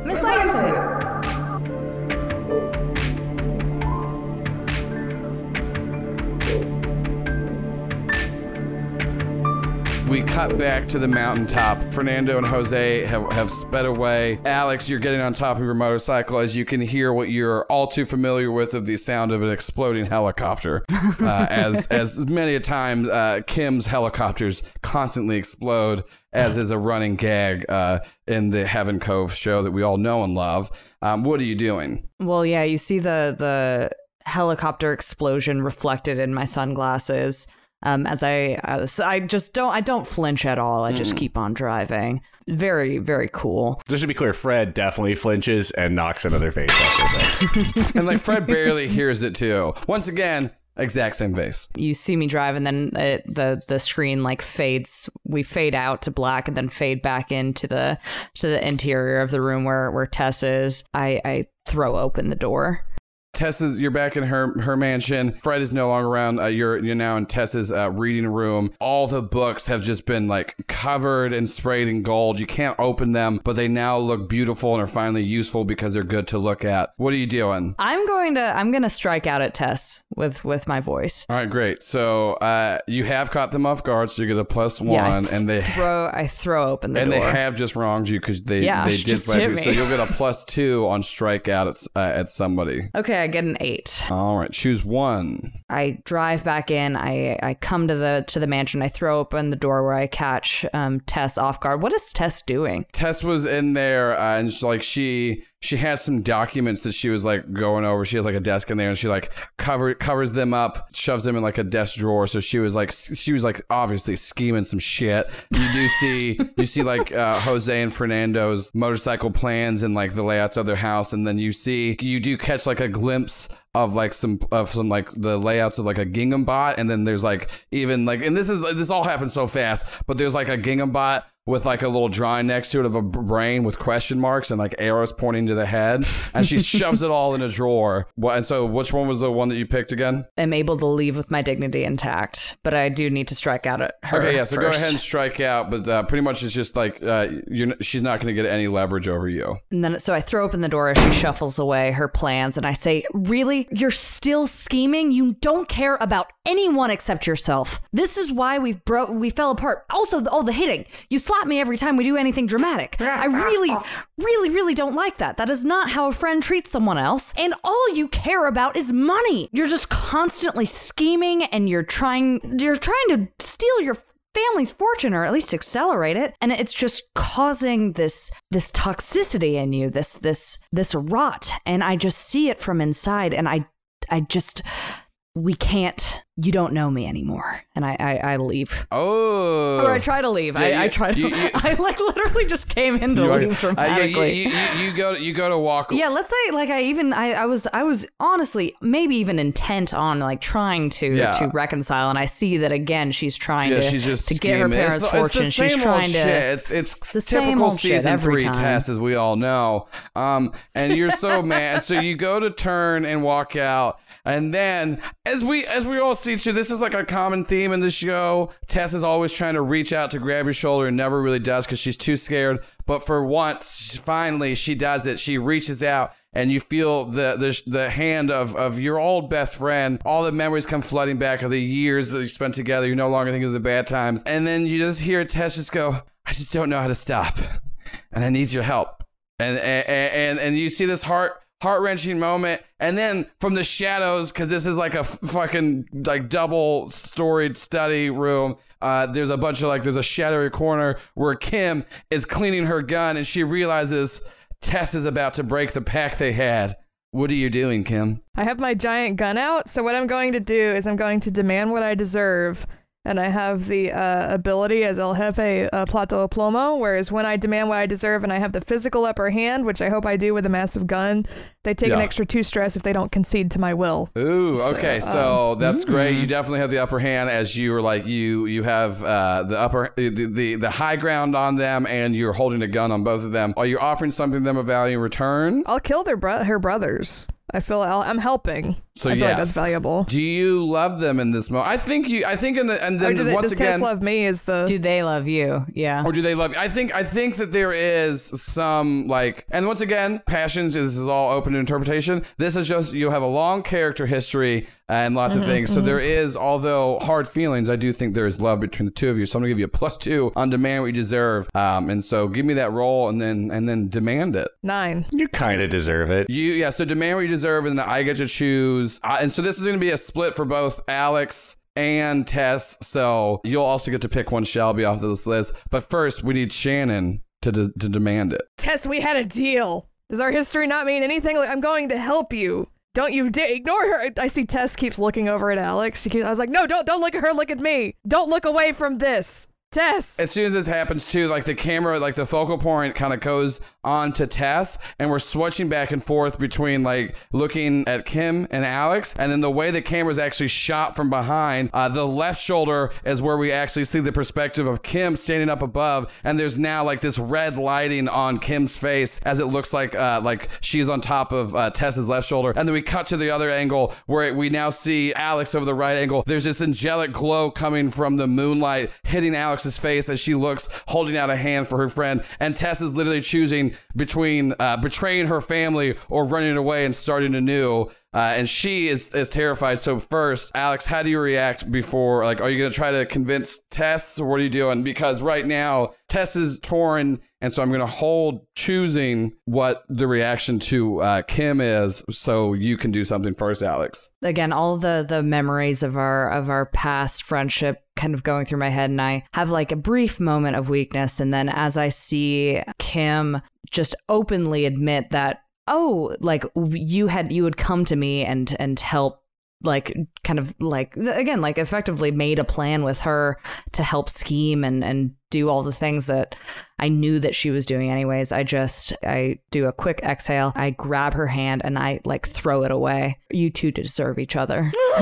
We cut back to the mountaintop. Fernando and Jose have, have sped away. Alex, you're getting on top of your motorcycle as you can hear what you're all too familiar with of the sound of an exploding helicopter. Uh, as as many a time, uh, Kim's helicopters constantly explode, as is a running gag uh, in the Heaven Cove show that we all know and love. Um, what are you doing? Well, yeah, you see the the helicopter explosion reflected in my sunglasses. Um, as I as I just don't I don't flinch at all. I just keep on driving. Very very cool. Just to be clear, Fred definitely flinches and knocks another face after that. And like Fred barely hears it too. Once again, exact same face. You see me drive, and then it, the the screen like fades. We fade out to black, and then fade back into the to the interior of the room where where Tess is. I I throw open the door. Tessa's, you're back in her her mansion. Fred is no longer around. Uh, you're you're now in Tessa's uh, reading room. All the books have just been like covered and sprayed in gold. You can't open them, but they now look beautiful and are finally useful because they're good to look at. What are you doing? I'm going to I'm going to strike out at Tess with with my voice. All right, great. So uh, you have caught them off guard, so you get a plus one, Yeah, and they throw I throw open the door. and door. they have just wronged you because they Yeah, they did hit you. So you'll get a plus two on strikeout at uh, at somebody. okay, I get an eight. All right, choose one. I drive back in. I I come to the to the mansion. I throw open the door where I catch um, Tess off guard. What is Tess doing? Tess was in there, uh, and she, like she she had some documents that she was like going over. She has like a desk in there, and she like cover covers them up, shoves them in like a desk drawer. So she was like she was like obviously scheming some shit. You do see you see like uh, Jose and Fernando's motorcycle plans and like the layouts of their house, and then you see you do catch like a glimpse of like some of some like the layouts of like a gingham bot and then there's like even like and this is this all happens so fast but there's like a gingham bot with like a little drawing next to it of a brain with question marks and like arrows pointing to the head and she shoves it all in a drawer and so which one was the one that you picked again I'm able to leave with my dignity intact, but I do need to strike out at her. okay yeah so go ahead and strike out but uh, pretty much it's just like uh, you're, she's not going to get any leverage over you And then, so I throw open the door as she shuffles away her plans, and I say, Really? You're still scheming? You don't care about anyone except yourself. This is why we've bro- we fell apart. Also, the, all the hitting. You slap me every time we do anything dramatic. I really, really, really don't like that. That is not how a friend treats someone else. And all you care about is money. You're just constantly scheming, and you're trying, you're trying to steal your family's fortune or at least accelerate it and it's just causing this this toxicity in you this this this rot and i just see it from inside and i i just we can't you don't know me anymore and i i, I leave oh or i try to leave Yeah, I, I try to you- you- i like literally just came in to You are- leave uh, yeah, dramatically you, you, you, you go you go to walk yeah, let's say like I even I, I was I was honestly maybe even intent on like trying to Yeah. to reconcile, and I see that again she's trying Yeah, to she's just to get her scheming. It's parents' it's fortune. she's same trying to shit. It's it's the typical season three time. tests, as we all know. Um, and you're so mad. So you go to turn and walk out, and then as we as we all see too, this is like a common theme in the show. Tess is always trying to reach out to grab your shoulder and never really does because she's too scared. But for once, finally, she does it. She reaches out. And you feel the, the the hand of, of your old best friend. All the memories come flooding back of the years that you spent together. You no longer think of the bad times. And then you just hear Tess just go, I just don't know how to stop. And I need your help. And and and, and you see this heart heart wrenching moment. And then from the shadows, because this is like a fucking like double storied study room. Uh, there's a bunch of like there's a shadowy corner where Kim is cleaning her gun and she realizes Tess is about to break the pact they had. What are you doing, Kim? I have my giant gun out, so what I'm going to do is I'm going to demand what I deserve. And I have the uh, ability as El Jefe uh, Plata o Plomo, whereas when I demand what I deserve and I have the physical upper hand, which I hope I do with a massive gun, they take an extra two stress if they don't concede to my will. Ooh, okay, so that's great. mm. You definitely have the upper hand as you were like you you have uh, the upper the, the the high ground on them, and you're holding a gun on both of them. Are you offering something them of value in return? I'll kill their bro- her brothers. I feel I'll, I'm helping. So I feel yes. like that's valuable. Do you love them in this moment? I think you. I think in the and Or then do they, once does again. Tess love me? Is the Do they love you? Yeah. or do they love you? I think I think that there is some like and once again, passions this is all open to interpretation. This is just you have a long character history and lots Mm-hmm, of things. So there is, although hard feelings, I do think there is love between the two of you. So I'm gonna give you a plus two on demand what you deserve. Um, and so give me that roll and then and then demand it. nine? You kind of deserve it. You yeah. So demand what you deserve, and then I get to choose. Uh, and so this is going to be a split for both Alex and Tess. So you'll also get to pick one Shelby off of this list. But first, we need Shannon to de- to demand it. Tess, we had a deal. Does our history not mean anything? Like I'm going to help you. Don't you ignore her. I see Tess keeps looking over at Alex. Keeps, I was like, no, don't don't look at her. Look at me. Don't look away from this. Tess. As soon as this happens, too, like the camera, like the focal point kind of goes on to Tess, and we're switching back and forth between like looking at Kim and Alex, and then the way the camera is actually shot from behind, uh, the left shoulder is where we actually see the perspective of Kim standing up above, and there's now like this red lighting on Kim's face as it looks like uh, like she's on top of uh, Tess's left shoulder, and then we cut to the other angle where we now see Alex over the right angle. There's this angelic glow coming from the moonlight hitting Alex's face as she looks holding out a hand for her friend, and Tess is literally choosing between uh, betraying her family or running away and starting anew. Uh, and she is, is terrified. So first, Alex, how do you react before? Like, are you gonna try to convince Tess, or what are you doing? Because right now, Tess is torn, and so I'm gonna hold choosing what the reaction to uh, Kim is, so you can do something first, Alex. again all the the memories of our of our past friendship kind of going through my head and I have like a brief moment of weakness and then as I see Kim just openly admit that oh like you had you would come to me and and help like kind of like again like effectively made a plan with her to help scheme and and do all the things that I knew that she was doing anyways. I just I do a quick exhale. I grab her hand and I like throw it away. You two deserve each other.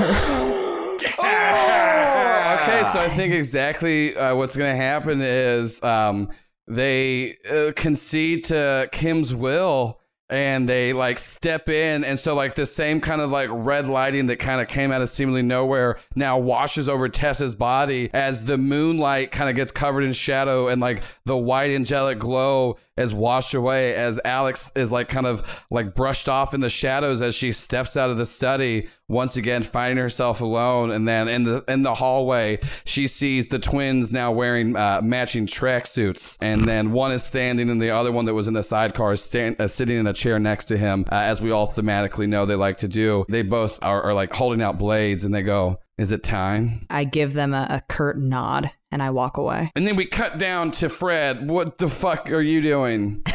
okay, so I think exactly uh, what's going to happen is um, they uh, concede to Kim's will and they like step in. And so, like, the same kind of like red lighting that kind of came out of seemingly nowhere now washes over Tessa's body as the moonlight kind of gets covered in shadow and like the white angelic glow is washed away as Alex is like kind of like brushed off in the shadows as she steps out of the study once again finding herself alone. And then in the in the hallway she sees the twins now wearing uh, matching tracksuits and then one is standing and the other one that was in the sidecar is stand, uh, sitting in a chair next to him. Uh, as we all thematically know they like to do they both are, are like holding out blades and they go is it time? I give them a, a curt nod and I walk away. and then we cut down to Fred what the fuck are you doing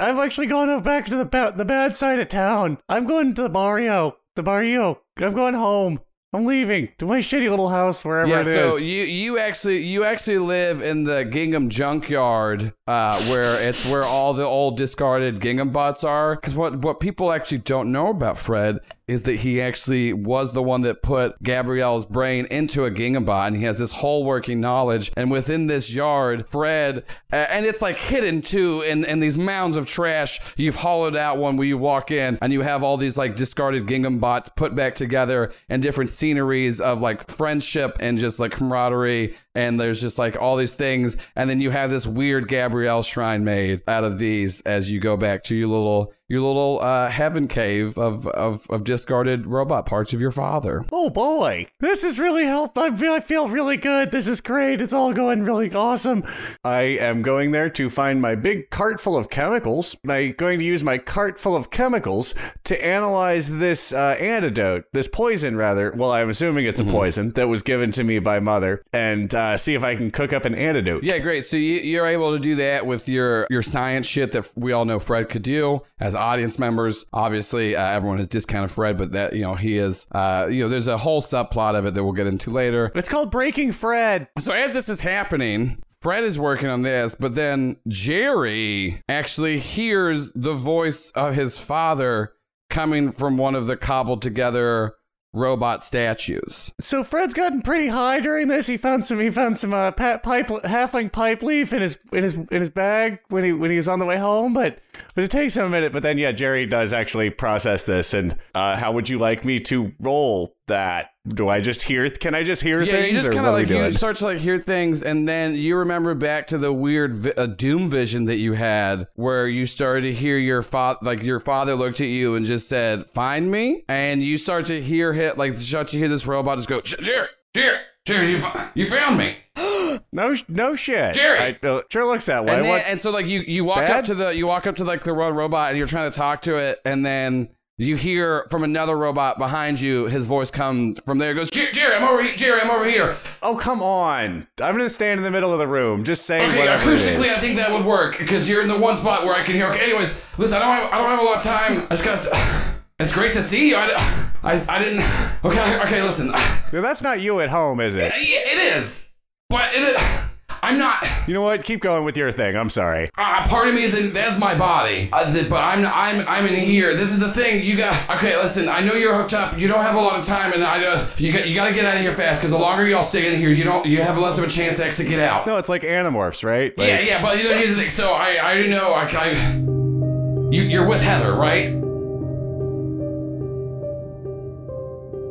I've actually gone back to the ba- the bad side of town. I'm going to the barrio. The barrio. I'm going home. I'm leaving to my shitty little house wherever yeah, it is. so you you actually you actually live in the gingham junkyard, uh, where it's where all the old discarded gingham bots are. Because what what people actually don't know about Fred is that he actually was the one that put Gabrielle's brain into a gingham bot, and he has this whole working knowledge. And within this yard, Fred, uh, and it's like hidden too in in these mounds of trash. You've hollowed out one where you walk in, and you have all these like discarded gingham bots put back together and different sceneries of like friendship and just like camaraderie and there's just like all these things and then you have this weird gabrielle shrine made out of these as you go back to your little your little uh, heaven cave of, of of discarded robot parts of your father Oh boy, this has really helped. I feel, I feel really good. This is great. It's all going really awesome. I am going there to find my big cart full of chemicals. I'm going to use my cart full of chemicals to analyze this uh, antidote, this poison rather. Well, I'm assuming it's a poison that was given to me by mother, and uh, see if I can cook up an antidote. yeah great so you, you're able to do that with your your science shit that we all know fred could do as audience members obviously uh, everyone has discounted fred but that you know he is uh, you know there's a whole subplot of it that we'll get into later It's called Breaking Fred. So as this is happening, Fred is working on this, but then Jerry actually hears the voice of his father coming from one of the cobbled together robot statues. So Fred's gotten pretty high during this. He found some. He found some uh, pipe, halfling pipe leaf in his in his in his bag when he when he was on the way home. But but it takes him a minute. But then yeah, Jerry does actually process this. And uh, how would you like me to roll that? Do I just hear? Can I just hear Yeah, things? you just kind of like you start to like hear things, and then you remember back to the weird vi- uh, doom vision that you had, where you started to hear your father, like your father looked at you and just said, "Find me," and you start to hear hit like start to hear this robot just go, "Jerry, Jerry, Jerry, you, you found me." No, no shit. Jerry! I, uh, sure looks that way. And, then, and so like you you walk up to the you walk up to like the one robot and you're trying to talk to it and then you hear from another robot behind you? His voice comes from there. It goes Jerry I'm over here Jerry I'm over here. Oh come on! I'm gonna stand in the middle of the room. Just say okay whatever it acoustically I think that would work because you're in the one spot where I can hear. Okay anyways listen I don't have, I don't have a lot of time. I just got it's great to see you. I, I, I didn't okay okay listen. That's not you at home, is it? it is. But it is, I'm not You know what? Keep going with your thing. I'm sorry. Uh, part of me is in that's my body, uh, th- but I'm I'm I'm in here. This is the thing. You got okay. Listen, I know you're hooked up. You don't have a lot of time, and I uh, you got you got to get out of here fast because the longer y'all stay in here, you don't you have less of a chance to actually get out. No, it's like Animorphs, right? Like, yeah, yeah, but you know, here's the thing. So I I know. I, I you you're with Heather, right?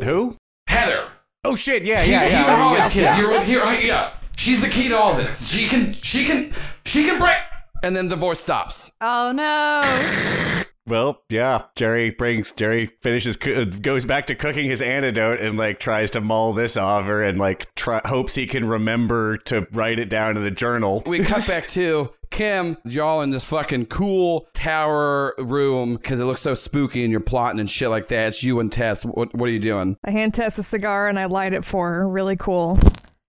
Who? Heather. Oh shit! Yeah, yeah, yeah. with all yeah. kids. You're with here. Yeah. She's the key to all this. She can she can she can break. And then the voice stops. Oh no. Well, yeah. Jerry brings Jerry finishes uh, goes back to cooking his antidote and like tries to mull this over and like try, hopes he can remember to write it down in the journal. we cut back to Kim, y'all in this fucking cool tower room because it looks so spooky and you're plotting and shit like that. It's you and Tess. What, what are you doing? I hand Tess a cigar and I light it for her. Really cool.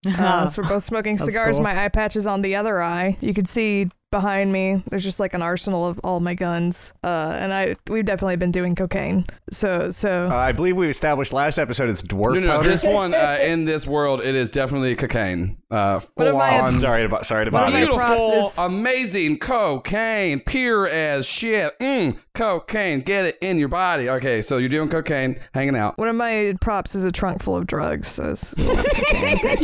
Uh, so we're both smoking cigars. cool. My eye patch is on the other eye. You can see behind me. There's just like an arsenal of all my guns. Uh, and I we've definitely been doing cocaine. So so Uh, I believe we established last episode it's dwarf No, no, powder. this one uh, in this world, it is definitely cocaine. Uh, What am full I- on. sorry to bo- sorry to What bother am I- you. Beautiful, is- amazing cocaine, pure as shit. Mm, cocaine, get it in your body. Okay, so you're doing cocaine, hanging out. one of my props is a trunk full of drugs. So it's cocaine. Okay.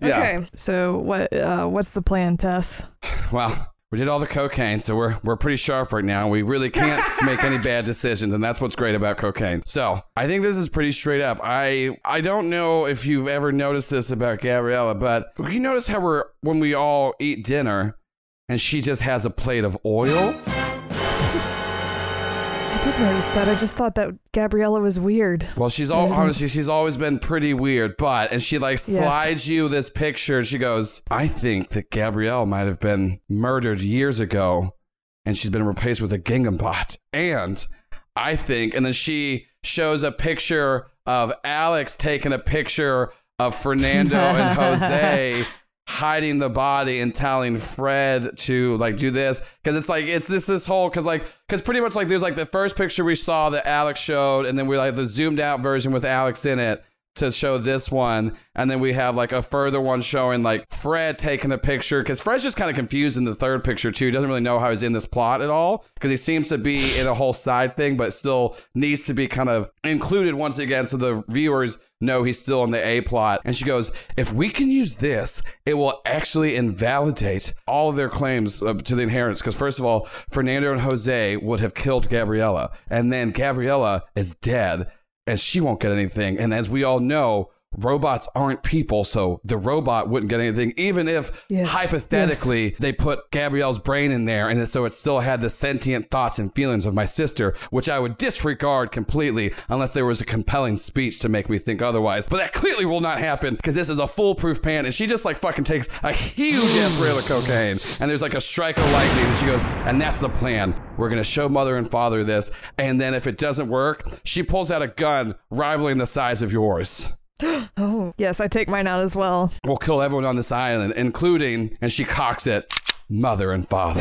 Yeah. Okay. So what uh, what's the plan, Tess? Well, we did all the cocaine, so we're we're pretty sharp right now. We really can't make any bad decisions, and that's what's great about cocaine. So I think this is pretty straight up. I I don't know if you've ever noticed this about Gabriella, but you notice how we're when we all eat dinner, and she just has a plate of oil. I that. I just thought that Gabriella was weird. Well, she's all honestly, she's always been pretty weird, but and she like slides you this picture. and She goes, "I think that Gabrielle might have been murdered years ago, and she's been replaced with a Gingham bot." And I think, and then she shows a picture of Alex taking a picture of Fernando and Jose hiding the body and telling Fred to like do this. Because it's like it's this this whole because like because pretty much like there's like the first picture we saw that Alex showed and then we like the zoomed out version with Alex in it to show this one and then we have like a further one showing like Fred taking a picture because Fred's just kind of confused in the third picture too He doesn't really know how he's in this plot at all because he seems to be in a whole side thing but still needs to be kind of included once again so the viewers know he's still in the A plot. And she goes, if we can use this, it will actually invalidate all of their claims uh, to the inheritance. Because first of all, Fernando and Jose would have killed Gabriella, and then Gabriella is dead, and she won't get anything. And as we all know. Robots aren't people, so the robot wouldn't get anything, even if Yes, hypothetically they put Gabrielle's brain in there, and so it still had the sentient thoughts and feelings of my sister, which I would disregard completely unless there was a compelling speech to make me think otherwise. But that clearly will not happen because this is a foolproof pan, and she just like fucking takes a huge ass rail of cocaine, and there's like a strike of lightning, and she goes, and that's the plan. We're gonna show mother and father this, and then if it doesn't work, she pulls out a gun rivaling the size of yours. Oh yes, I take mine out as well. We'll kill everyone on this island, including, and she cocks it, mother and father.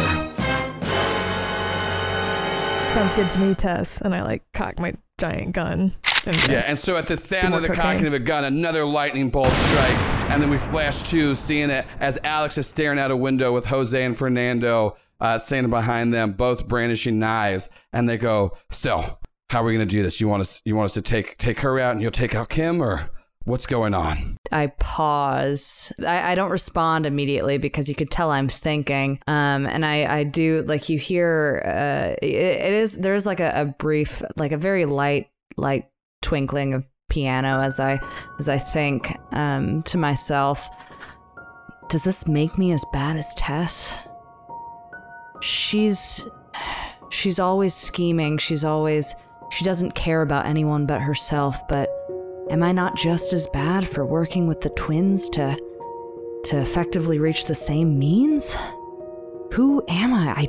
Sounds good to me, Tess. And I like cock my giant gun. And Yeah, and so at the sound of the cocaine. cocking of a gun, another lightning bolt strikes, and then we flash to seeing it as Alex is staring out a window with Jose and Fernando uh, standing behind them, both brandishing knives, and they go, "So, how are we gonna do this? You want us you want us to take take her out and you'll take out Kim or what's going on? I pause. I, I don't respond immediately because you could tell I'm thinking. Um, and I, I do like you hear. Uh, it, it is there's like a, a brief, like a very light, light twinkling of piano as I as I think um, to myself. Does this make me as bad as Tess? She's she's always scheming. She's always she doesn't care about anyone but herself, but am I not just as bad for working with the twins to to effectively reach the same means? Who am I? I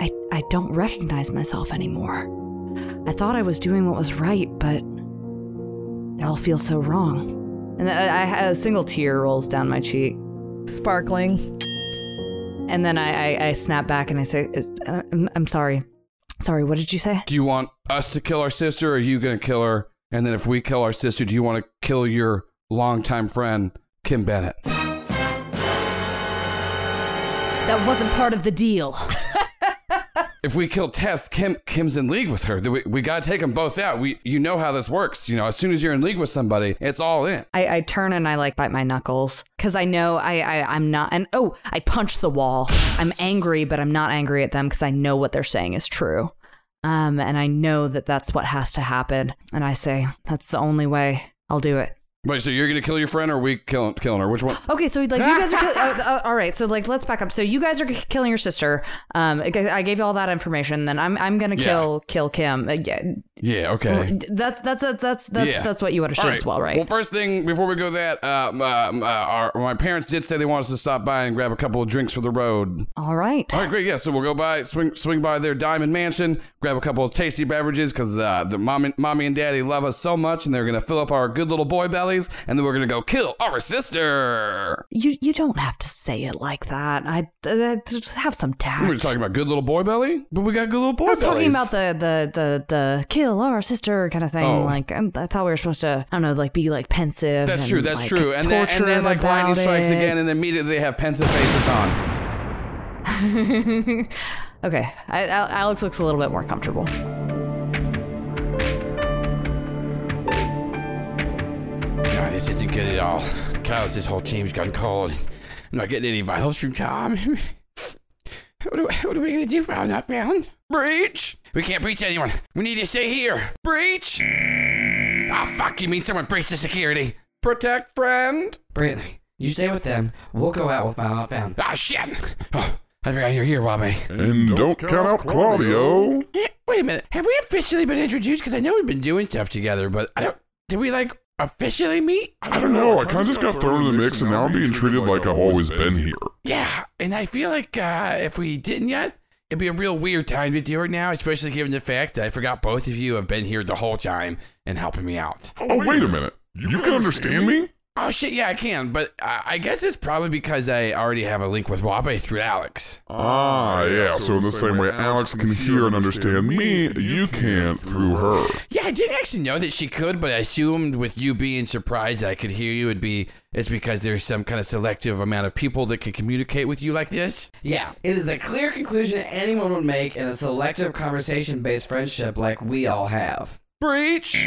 I, I don't recognize myself anymore. I thought I was doing what was right, but it all feels so wrong. And I, I a single tear rolls down my cheek. Sparkling. And then I, I, I snap back and I say, uh, I'm, I'm sorry. Sorry, what did you say? Do you want us to kill our sister or are you gonna kill her? And then if we kill our sister, do you want to kill your longtime friend, Kim Bennett? That wasn't part of the deal. If we kill Tess, Kim Kim's in league with her. We, we gotta take them both out. We you know how this works. You know, as soon as you're in league with somebody, it's all in. I, I turn and I like bite my knuckles because I know I, I I'm not and oh I punch the wall. I'm angry, but I'm not angry at them because I know what they're saying is true. Um, and I know that that's what has to happen. And I say that's the only way. I'll do it. Wait, so you're gonna kill your friend or are we killing killing her? Which one? Okay, so like you guys are kill- uh, uh, all right. So like let's back up. So you guys are k- killing your sister. Um, I I gave you all that information. Then I'm I'm gonna kill kill Kim. Uh, yeah, Yeah, okay. That's that's that's that's that's Yeah. that's what you understood as well, right? Well, first thing before we go that, uh, uh, uh, our, my parents did say they want us to stop by and grab a couple of drinks for the road. all right. All right, great. Yeah, so we'll go by, swing, swing by their Diamond Mansion, grab a couple of tasty beverages because uh, the mommy, mommy and daddy love us so much, and they're gonna fill up our good little boy bellies, and then we're gonna go kill our sister. You you don't have to say it like that. I uh, just have some tact. We were talking about good little boy belly, but we got good little boy I was talking about the, the the the kill our sister kind of thing. Oh. Like I, I thought we were supposed to, I don't know, like be like pensive. That's and, true. That's like, true. And then, and then like lightning strikes it. again, and immediately they have pensive faces on. okay, I, Al- Alex looks a little bit more comfortable. This isn't good at all. Carlos, this whole team's gone cold. I'm not getting any vitals from Tom. what, are, what are we gonna do? Found not found? Breach! We can't breach anyone. We need to stay here. Breach! Ah, fuck! You mean someone breached the security? Protect friend. Brantley, you stay with them. We'll go out with Found Not Found. Ah, shit! Oh, I forgot you're here, Wabe. And don't count out Claudio. Eh, Wait a minute. Have we officially been introduced? Because I know we've been doing stuff together, but I don't. Did we like officially meet? I don't know. I kind of just got thrown in the mix, and now I'm being treated like I've always been here. Yeah, and I feel like uh, if we didn't yet, it'd be a real weird time to do it now, especially given the fact that I forgot both of you have been here the whole time and helping me out. Oh, wait a minute. You can understand me? Oh shit, yeah, I can, but uh, I guess it's probably because I already have a link with Wabe through Alex. Ah, yeah. So in the same way Alex can hear and understand me, you can't through her. Yeah, I didn't actually know that she could, but I assumed with you being surprised that I could hear you would be it's because there's some kind of selective amount of people that can communicate with you like this. Yeah, it is the clear conclusion anyone would make in a selective conversation based friendship like we all have. Breach.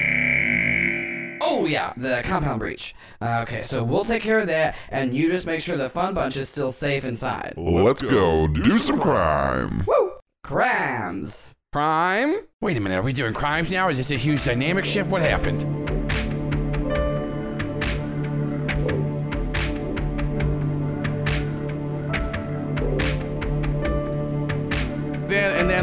Oh, yeah, the compound breach. Uh, okay, so we'll take care of that, and you just make sure the fun bunch is still safe inside. Let's go do some crime. Woo! Crimes! Crime? Wait a minute, are we doing crimes now? Is this a huge dynamic shift? What happened?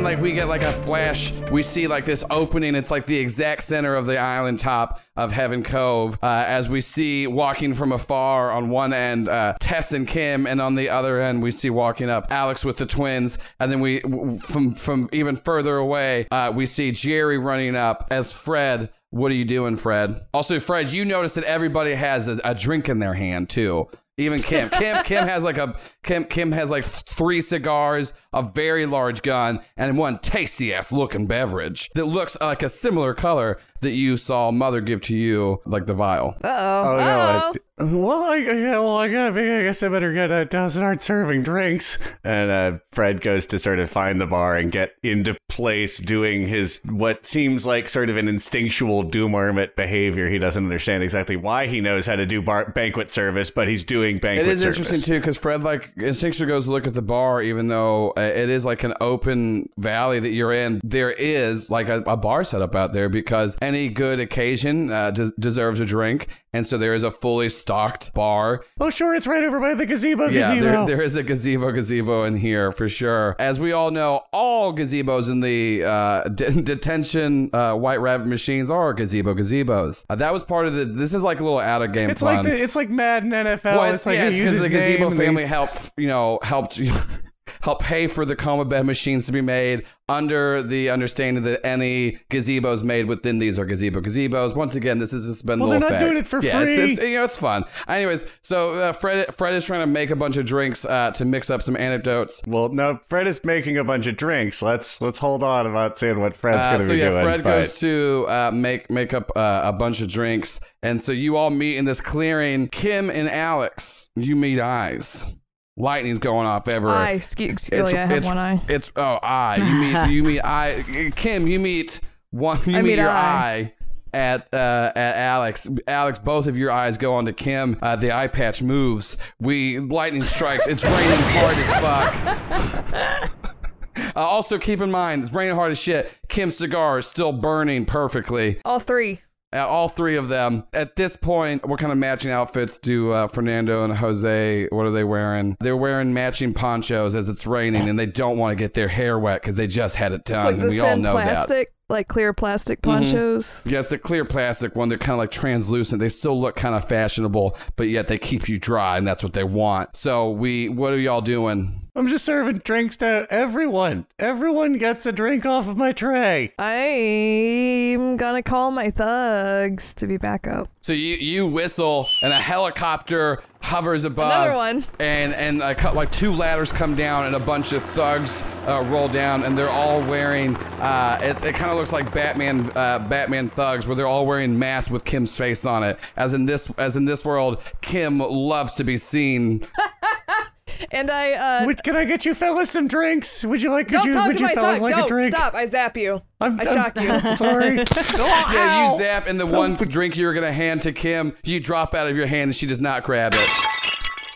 Like we get like a flash. We see like this opening. It's like the exact center of the island top of Heaven Cove. Uh, as we see walking from afar on one end, uh, Tess and Kim, and on the other end we see walking up Alex with the twins. And then we from from even further away, uh, we see Jerry running up as Fred. What are you doing, Fred? Also, Fred, you notice that everybody has a, a drink in their hand too. Even Kim. Kim Kim has like a Kim Kim has like three cigars, a very large gun, and one tasty ass looking beverage that looks like a similar color that you saw mother give to you, like the vial. Uh oh. Oh, no. Uh-oh. I- well, I, yeah, well, I, got, I guess I better get uh, down start serving drinks. And uh, Fred goes to sort of find the bar and get into place doing his what seems like sort of an instinctual doom hermit behavior. He doesn't understand exactly why he knows how to do bar- banquet service, but he's doing banquet It is service. interesting too because Fred like instinctually goes to look at the bar, even though uh, it is like an open valley that you're in. There is like a, a bar set up out there because any good occasion uh, des- deserves a drink, and so there is a fully stocked bar. Oh, sure, it's right over by the gazebo. Yeah, gazebo. there, there is a gazebo gazebo in here for sure. As we all know, all gazebos in the uh, de- detention uh, White Rabbit machines are gazebo gazebos. Uh, that was part of the. This is like a little out of game it's fun. like the, it's like Madden NFL. Well, it's, it's, like yeah, it's because the gazebo and they- family helped, you know, helped help pay for the coma bed machines to be made under the understanding that any gazebos made within these are gazebo gazebos. Once again, this is a spend Well, little they're not effect. doing it for yeah, It's, free. it's, you know, it's fun. Anyways, so uh, Fred Fred is trying to make a bunch of drinks uh, to mix up some anecdotes. Well, no, Fred is making a bunch of drinks. Let's let's hold on about seeing what Fred's Uh, going to so be yeah, doing. Fred but- goes to uh, make make up uh, a bunch of drinks, and so you all meet in this clearing. Kim and Alex, you meet eyes. Lightning's going off everywhere. Eye. Excuse, excuse me, I have it's, one eye. It's oh eye. You meet you meet eye. Kim, you meet one. You I meet meet your eye. eye. At uh, at Alex, Alex, both of your eyes go onto Kim. Uh, the eye patch moves. We lightning strikes. It's raining hard as fuck. Uh, also, keep in mind, it's raining hard as shit. Kim's cigar is still burning perfectly. All three. Uh, all three of them. At this point, what kind of matching outfits do uh, Fernando and Jose? What are they wearing? They're wearing matching ponchos as it's raining, and they don't want to get their hair wet because they just had it done. Like and we all know that. plastic, like clear plastic ponchos. Yeah, it's the clear plastic one. They're kind of like translucent. They still look kind of fashionable, but yet they keep you dry, and that's what they want. So we, what are y'all doing? I'm just serving drinks to everyone. Everyone gets a drink off of my tray. I'm gonna call my thugs to be back up. So you you whistle, and a helicopter hovers above. Another one. And and a, cou- like two ladders come down, and a bunch of thugs uh, roll down, and they're all wearing. Uh, it's, it kind of looks like Batman uh, Batman thugs, where they're all wearing masks with Kim's face on it. As in this as in this world, Kim loves to be seen. And I uh Would, can I get you fellas some drinks? Would you like? Could don't you? talk would to you my fellas thug. like no, a drink? stop! I zap you. I'm, I I'm- shock you. Sorry. Yeah, you zap, and the one drink you were gonna hand to Kim, you drop out of your hand, and she does not grab it.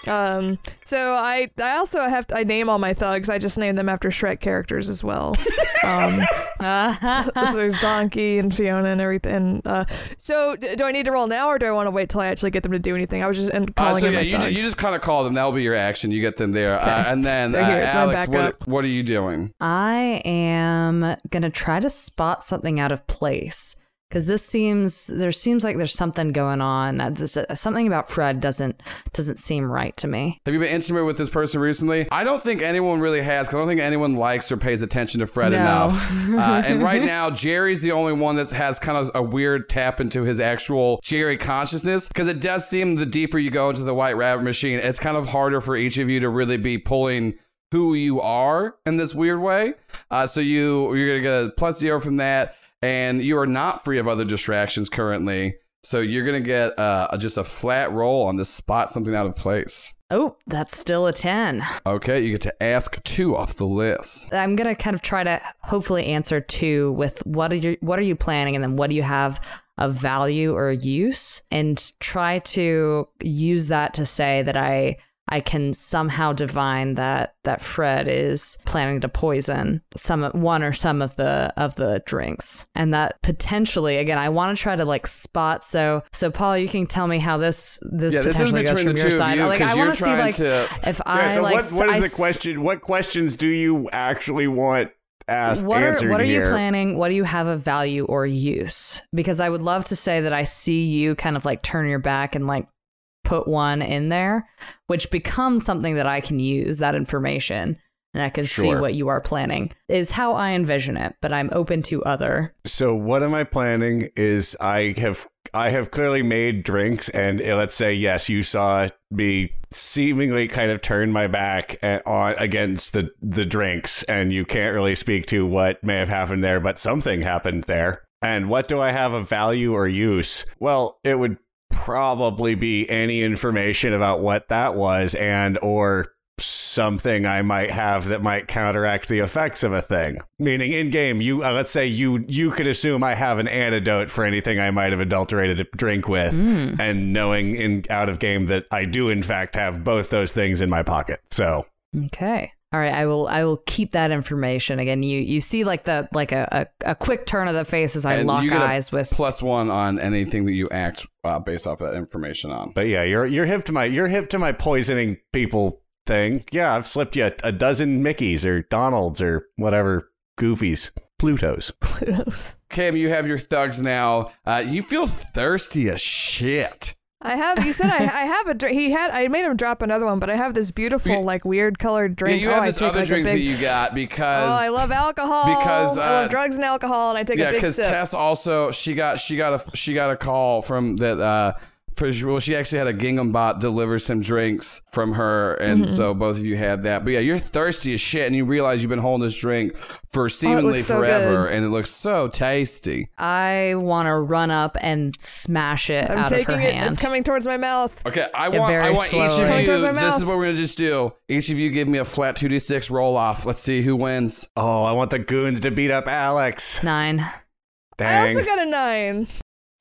Um, so I I also have to, I name all my thugs. I just name them after Shrek characters as well. Um, so there's Donkey and Fiona and everything. Uh, so d- do I need to roll now or do I want to wait till I actually get them to do anything? I was just and Uh, so in yeah, my you, thugs. you just kind of call them. That will be your action. You get them there, uh, and then uh, here. Alex, what what are you doing? I am gonna try to spot something out of place because this seems there seems like there's something going on. Uh, This, uh, something about Fred doesn't doesn't seem right to me. Have you been intimate with this person recently? I don't think anyone really has. 'cause I don't think anyone likes or pays attention to Fred No. enough. Uh, and right now, Jerry's the only one that has kind of a weird tap into his actual Jerry consciousness because it does seem the deeper you go into the White Rabbit machine, it's kind of harder for each of you to really be pulling who you are in this weird way. Uh, so you you're gonna get a plus zero from that, and you are not free of other distractions currently. So you're gonna get uh, just a flat roll on this spot something out of place. Oh, that's still a ten. Okay, you get to ask two off the list. I'm gonna kind of try to hopefully answer two with what are you what are you planning, and then what do you have of value or use, and try to use that to say that I I can somehow divine that that Fred is planning to poison some one or some of the of the drinks, and that potentially again I want to try to like spot. So so Paul, you can tell me how this this Yeah, this potentially goes from your side. you, like I want to see like to- if Yeah, I so like what, what I the question? What questions do you actually want asked what are what are you planning? What do you have of value or use? Because I would love to say that I see you kind of like turn your back and like put one in there, which becomes something that I can use that information and I can see what you are planning. Is how I envision it, but I'm open to other. So what am I planning is I have I have clearly made drinks and uh, let's say yes you saw me seemingly kind of turn my back on against the the drinks and you can't really speak to what may have happened there but something happened there. And what do I have of value or use? Well, it would probably be any information about what that was and or something I might have that might counteract the effects of a thing. Meaning in game, you uh, let's say you you could assume I have an antidote for anything I might have adulterated a drink with, Hmm. and knowing in out of game that I do in fact have both those things in my pocket. So Okay. All right, I will. I will keep that information. Again, you you see like the like a a, a quick turn of the face as I And lock you get a eyes with. plus one on anything that you act uh, based off that information on. But yeah, you're you're hip to my you're hip to my poisoning people thing. Yeah, I've slipped you a, a dozen Mickeys or Donalds or whatever goofies, Plutos. Plutos. Cam, you have your thugs now. Uh, you feel thirsty as shit. I have. You said I, I have a. dr- He had. I made him drop another one, but I have this beautiful, like weird colored drink. Yeah, you oh, have I this take, other like, a drink that you got because Oh, I love alcohol. because, I uh, love drugs and alcohol, and I take yeah, a big because. Tess also she got she got a she got a call from that uh for well she actually had a gingham bot deliver some drinks from her and Mm-hmm. so both of you had that but yeah you're thirsty as shit and you realize you've been holding this drink for seemingly Oh, looks so forever good. and it looks so tasty I want to run up and smash it I'm out of her taking it. hand. It's coming towards my mouth. okay I Yeah, want I very want each of you towards my this is what we're gonna just do each of you give me a flat 2d6 roll off let's see who wins Oh, I want the goons to beat up Alex. Nine. I also got a nine.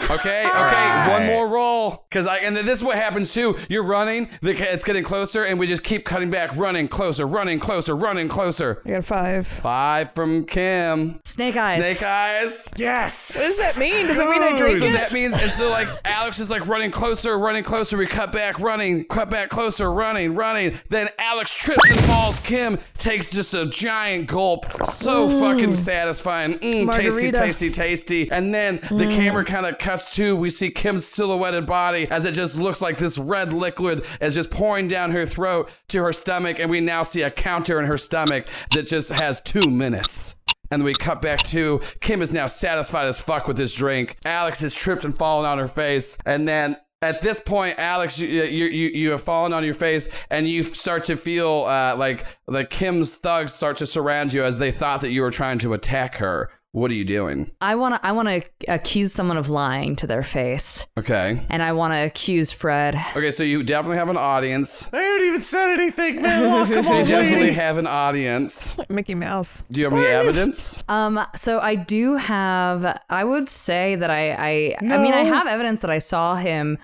Okay, okay, right. one more roll. Cause I and this is what happens too. You're running, the ca- it's getting closer, and we just keep cutting back, running closer, running closer, running closer. I got a five. Five from Kim. Snake eyes. Snake eyes. yes. What does that mean? Does it mean I drink So it? that means, and so like Alex is like running closer, running closer. We cut back, running, cut back closer, running, running. Then Alex trips and falls. Kim takes just a giant gulp. So fucking satisfying. Mm, tasty, tasty, tasty. And then the camera kind of cuts to, we see Kim's silhouetted body as it just looks like this red liquid is just pouring down her throat to her stomach. And we now see a counter in her stomach that just has two minutes. And we cut back to Kim is now satisfied as fuck with this drink. Alex has tripped and fallen on her face. And then at this point, Alex, you you you, have fallen on your face, and you start to feel uh, like like Kim's thugs start to surround you as they thought that you were trying to attack her. What are you doing? I want to. I want to accuse someone of lying to their face, Okay. and I want to accuse Fred. Okay, so you definitely have an audience. I haven't even said anything, man. Walk him You definitely lady. have an audience. Like Mickey Mouse. Do you have any evidence? Um. So I do have. I would say that I. I. I mean, I have evidence that I saw him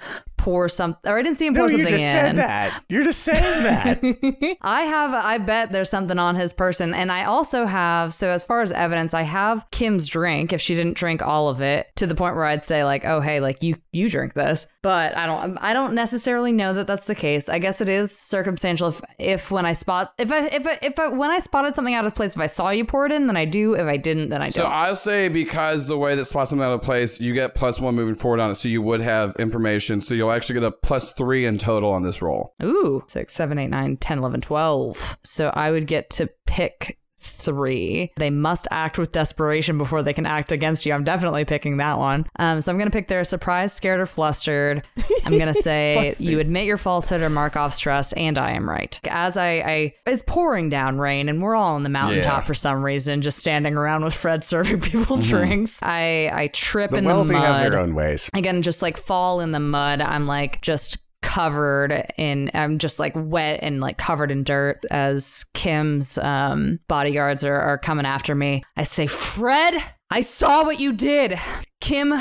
pour some, or I didn't see him No, pour you something just in. said that. You're just saying that. I have, I bet there's something on his person. And I also have, so as far as evidence, I have Kim's drink if she didn't drink all of it to the point where I'd say, like, oh, hey, like you, you drink this. But I don't, I don't necessarily know that that's the case. I guess it is circumstantial if, if when I spot, if I, if I, if I, when I spotted something out of place, if I saw you pour it in, then I do. If I didn't, then I don't. So I'll say because the way that spot something out of place, you get plus one moving forward on it, so you would have information. So you'll actually get a plus three in total on this roll. Ooh, six, seven, eight, nine, 10, 11, 12. So I would get to pick three. They must act with desperation before they can act against you. I'm definitely picking that one. Um, so I'm going to pick their surprised, scared, or flustered. I'm going to say you admit your falsehood or mark off stress, and I am right. As I, I, it's pouring down rain, and we're all on the mountaintop Yeah. for some reason, just standing around with Fred serving people drinks. I, I trip the in the mud have their own ways. again just like fall in the mud i'm like just covered in i'm just like wet and like covered in dirt as kim's um bodyguards are, are coming after me. I say fred i saw what you did kim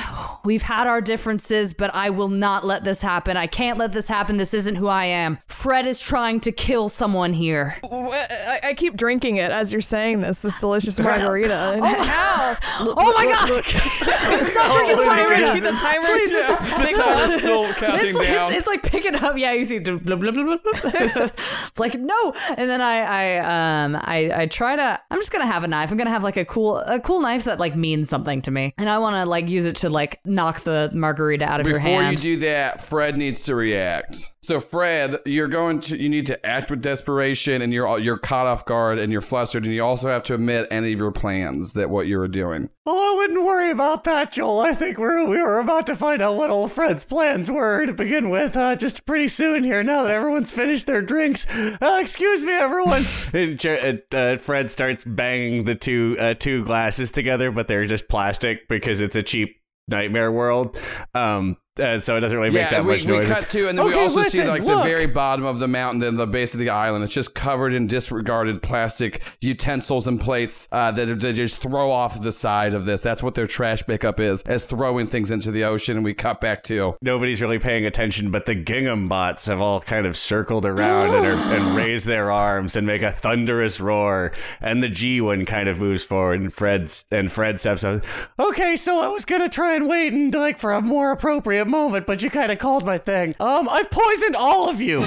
we've had our differences but i will not let this happen i can't let this happen this isn't who i am fred is trying to kill someone here I, I keep drinking it as you're saying this. This delicious margarita. And how? oh my god stop drinking the See margarita the timer Please, just The timer's still counting it's like, down. It's, it's like picking up. Yeah, you see, blah, blah, blah, blah, blah. it's like no, and then I, I, um, I, I try to. I'm just gonna have a knife. I'm gonna have like a cool, a cool knife that like means something to me, and I want to like use it to like knock the margarita out of your hand. Before you do that, Fred needs to react. So Fred, you're going to you need to act with desperation, and you're you're caught off guard, and you're flustered, and you also have to admit any of your plans that what you were doing. Well, I wouldn't worry about that, Joel. I think we're we were about to find out what old Fred's plans were to begin with. Uh, just pretty soon here, now that everyone's finished their drinks. Uh, excuse me, everyone. and uh, uh, Fred starts banging the two uh, two glasses together, but they're just plastic because it's a cheap nightmare world. Um, and so it doesn't really make yeah, that we, much we noise. cut to, and then we Okay, also see like look. the very bottom of the mountain, then the base of the island. It's just covered in disregarded plastic utensils and plates uh, that they just throw off the side of this. That's what their trash pickup is, as throwing things into the ocean. And we cut back to nobody's really paying attention, but the gingham bots have all kind of circled around and, are, and raise their arms and make a thunderous roar. And the G one kind of moves forward, and Fred's and Fred steps up. Okay, so I was gonna try and wait and like for a more appropriate moment, but you kind of called my thing. Um, I've poisoned all of you.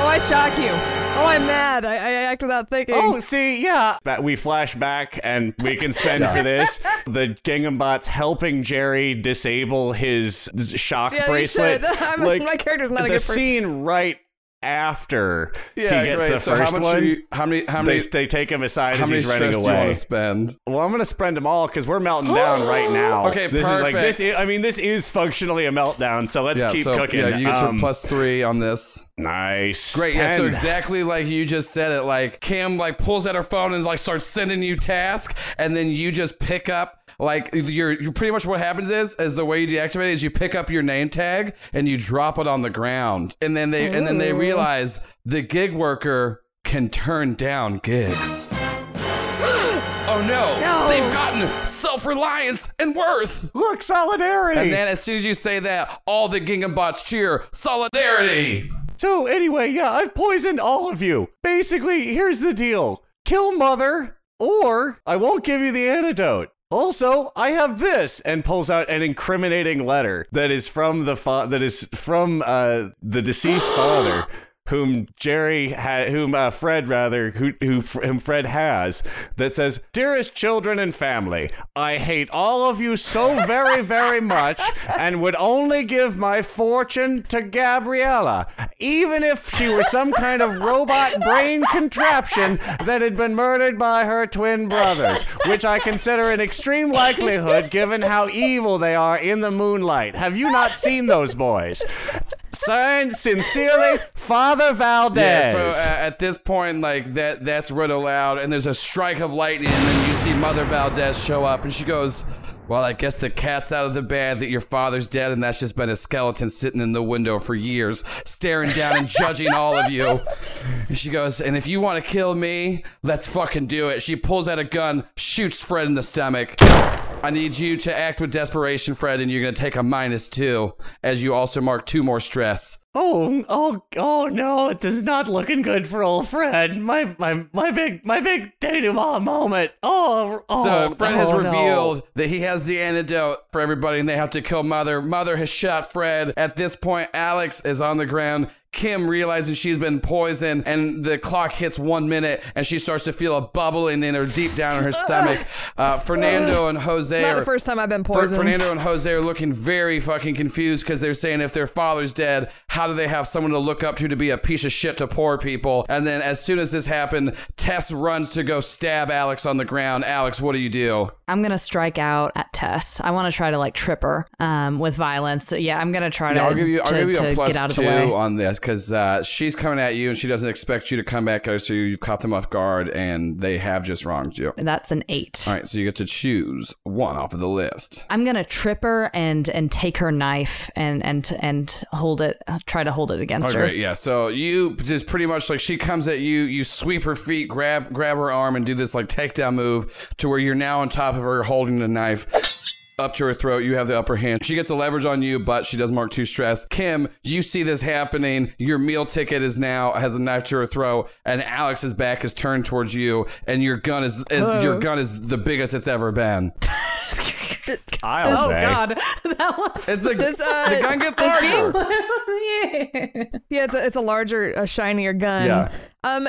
Oh, I shock you. Oh, I'm mad. I, I act without thinking. Oh, see, yeah. But we flash back and we can spend for this the Gingham bots helping Jerry disable his shock Yeah, bracelet. should. I'm- my character's not a the good person. scene right after Yeah, he gets great. the So how first much one. you- how many- how many- they take him aside how as many he's running stress do away. you wanna spend? Well, I'm gonna spend them all because we're melting down right now. Okay, this is like this. perfect. Is, I mean, this is functionally a meltdown. So let's yeah, keep so, cooking. Yeah, you get Um, your plus three on this. Nice. Great. Yeah, so exactly like you just said it. Like Kim like pulls out her phone and like starts sending you tasks, and then you just pick up. Like you're, you're pretty much what happens is, is the way you deactivate is you pick up your name tag and you drop it on the ground, and then they and then they oh. realize the gig worker can turn down gigs. oh no. No. They've gotten self-reliance and worth. Look, solidarity. And then as soon as you say that, all the Gingham bots cheer solidarity. So anyway, yeah, I've poisoned all of you. Basically, here's the deal: kill mother, or I won't give you the antidote. Also, I have this, and pulls out an incriminating letter that is from the fa- that is from uh, the deceased father, whom Jerry whom uh, Fred rather, who, who whom Fred has, that says, "Dearest children and family, I hate all of you so very very much, and would only give my fortune to Gabriella, even if she were some kind of robot brain contraption that had been murdered by her twin brothers, which I consider an extreme likelihood given how evil they are in the moonlight. Have you not seen those boys?" Signed, sincerely, Father Valdez. Yeah, so uh, at this point, like that, that's read aloud, and there's a strike of lightning, and you see Mother Valdez show up, and she goes, "Well, I guess the cat's out of the bag that your father's dead, and that's just been a skeleton sitting in the window for years, staring down and judging all of you." And she goes, "And if you want to kill me, let's fucking do it." She pulls out a gun, shoots Fred in the stomach. I need you to act with desperation, Fred, and you're gonna take a minus two, as you also mark two more stress. Oh, oh, oh no! It is not looking good for old Fred. My, my, my big, my big denouement moment. Oh, oh. So Fred has oh, no. revealed that he has the antidote for everybody, and they have to kill Mother. Mother has shot Fred. At this point, Alex is on the ground. Kim realizing she's been poisoned, and the clock hits one minute, and she starts to feel a bubbling in her deep down in her stomach. Uh, Fernando and Jose Not are the first time I've been poisoned. Fernando and Jose are looking very fucking confused because they're saying if their father's dead, how do they have someone to look up to to be a piece of shit to poor people? And then as soon as this happened, Tess runs to go stab Alex on the ground. Alex, what do you do? I'm gonna strike out at Tess. I want to try to like trip her um, with violence. So, yeah, I'm gonna try to, I'll give you, I'll to, give you a plus get out of two on this because uh, she's coming at you and she doesn't expect you to come back at her, so you've caught them off guard and they have just wronged you. That's an eight. All right, so you get to choose one off of the list. I'm gonna trip her and and take her knife and and and hold it. Try to hold it against Oh, her. great. Yeah. So you just pretty much like she comes at you, you sweep her feet, grab grab her arm, and do this like takedown move to where you're now on top of her, holding the knife. Up to her throat, you have the upper hand. She gets a leverage on you, but she does mark two stress. Kim, you see this happening. Your meal ticket is now has a knife to her throat, and Alex's back is turned towards you, and your gun is, is your gun is the biggest it's ever been. I'll oh say. God, that was. It's the, Does, uh, the gun gets does being- larger. yeah. Yeah, it's a, it's a larger, a shinier gun. Yeah. Um,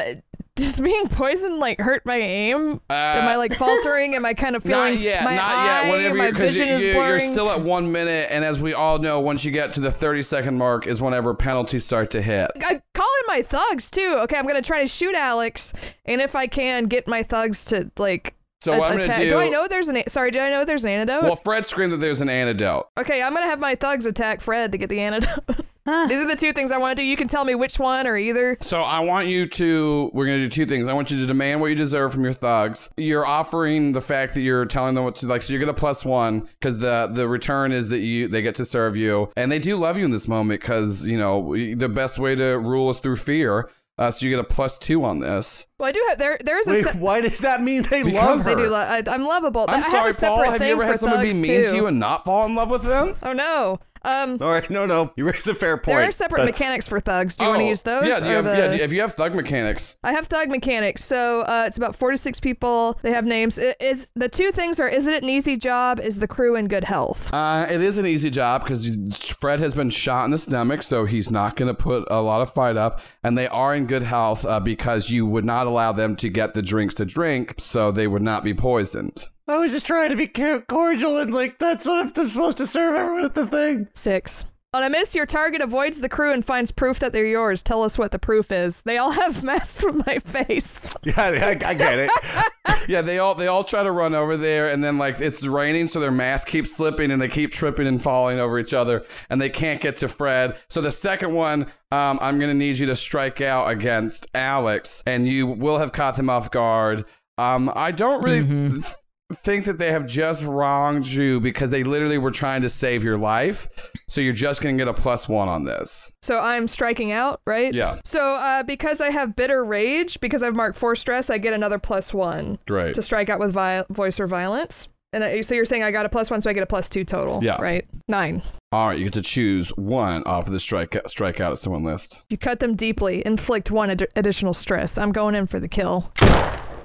does being poisoned like hurt my aim? Uh, Am I like faltering? Am I kind of feeling not yet, my not eye, yet. Whenever my vision you, is you, blurring? you're still at one minute, and as we all know, once you get to the 30 second mark, is whenever penalties start to hit. I call in my thugs too. Okay, I'm gonna try to shoot Alex, and if I can, get my thugs to like. So what I'm gonna attack- do- I know there's an? a- Sorry, do I know there's an antidote? Well, Fred screamed that there's an antidote. okay, I'm gonna have my thugs attack Fred to get the antidote. These are the two things I want to do. You can tell me which one or either. So I want you to. We're gonna do two things. I want you to demand what you deserve from your thugs. You're offering the fact that you're telling them what to like. So you get a plus one because the the return is that you they get to serve you, and they do love you in this moment because you know the best way to rule is through fear. Uh, so you get a plus two on this. Well, I do have there. There is a. Wait, se- why does that mean they Because love they her? do. Lo- I, I'm lovable. I'm I have sorry, a separate Paul. Have thing you ever had someone be mean too. to you and not fall in love with them? Oh no. Um, All right, no, no, you raise a fair point. there are separate That's- mechanics for thugs. Do you want to Oh, use those? Yeah, do you have, the- yeah. If you have thug mechanics, I have thug mechanics, so uh, it's about four to six people. They have names. I- Is the two things are: is it an easy job? Is the crew in good health? Uh, it is an easy job because Fred has been shot in the stomach, so he's not going to put a lot of fight up. And they are in good health uh, because you would not allow them to get the drinks to drink, so they would not be poisoned. I was just trying to be cordial and like that's what I'm, I'm supposed to serve everyone at the thing. Six. On a miss, your target avoids the crew and finds proof that they're yours. Tell us what the proof is. They all have masks from my face. Yeah, I, I get it. Yeah, they all they all try to run over there, and then like it's raining, so their masks keep slipping, and they keep tripping and falling over each other, and they can't get to Fred. So the second one, um, I'm gonna need you to strike out against Alex, and you will have caught them off guard. Um, I don't really. th- think that they have just wronged you because they literally were trying to save your life so you're just gonna get a plus one on this So I'm striking out, right? Yeah. So uh, because I have bitter rage, because I've marked four stress, I get another plus one Great. to strike out with vi- voice or violence. And I, so you're saying I got a plus one, so I get a plus two total. Yeah. Right. Nine. all right you get to choose one off of the strike strikeout at someone list You cut them deeply, inflict one ad- additional stress. I'm going in for the kill.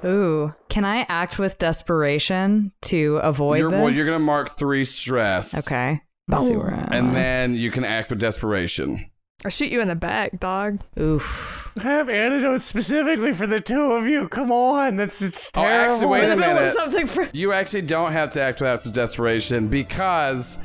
Ooh, can I act with desperation to avoid you're, this? well, you're gonna mark three stress Okay. Let's see where I'm and then you can act with desperation I shoot you in the back, dog. Oof. I have antidotes specifically for the two of you. Come on, that's it's Oh, terrible. actually, wait a If it was minute. something for You actually don't have to act with desperation because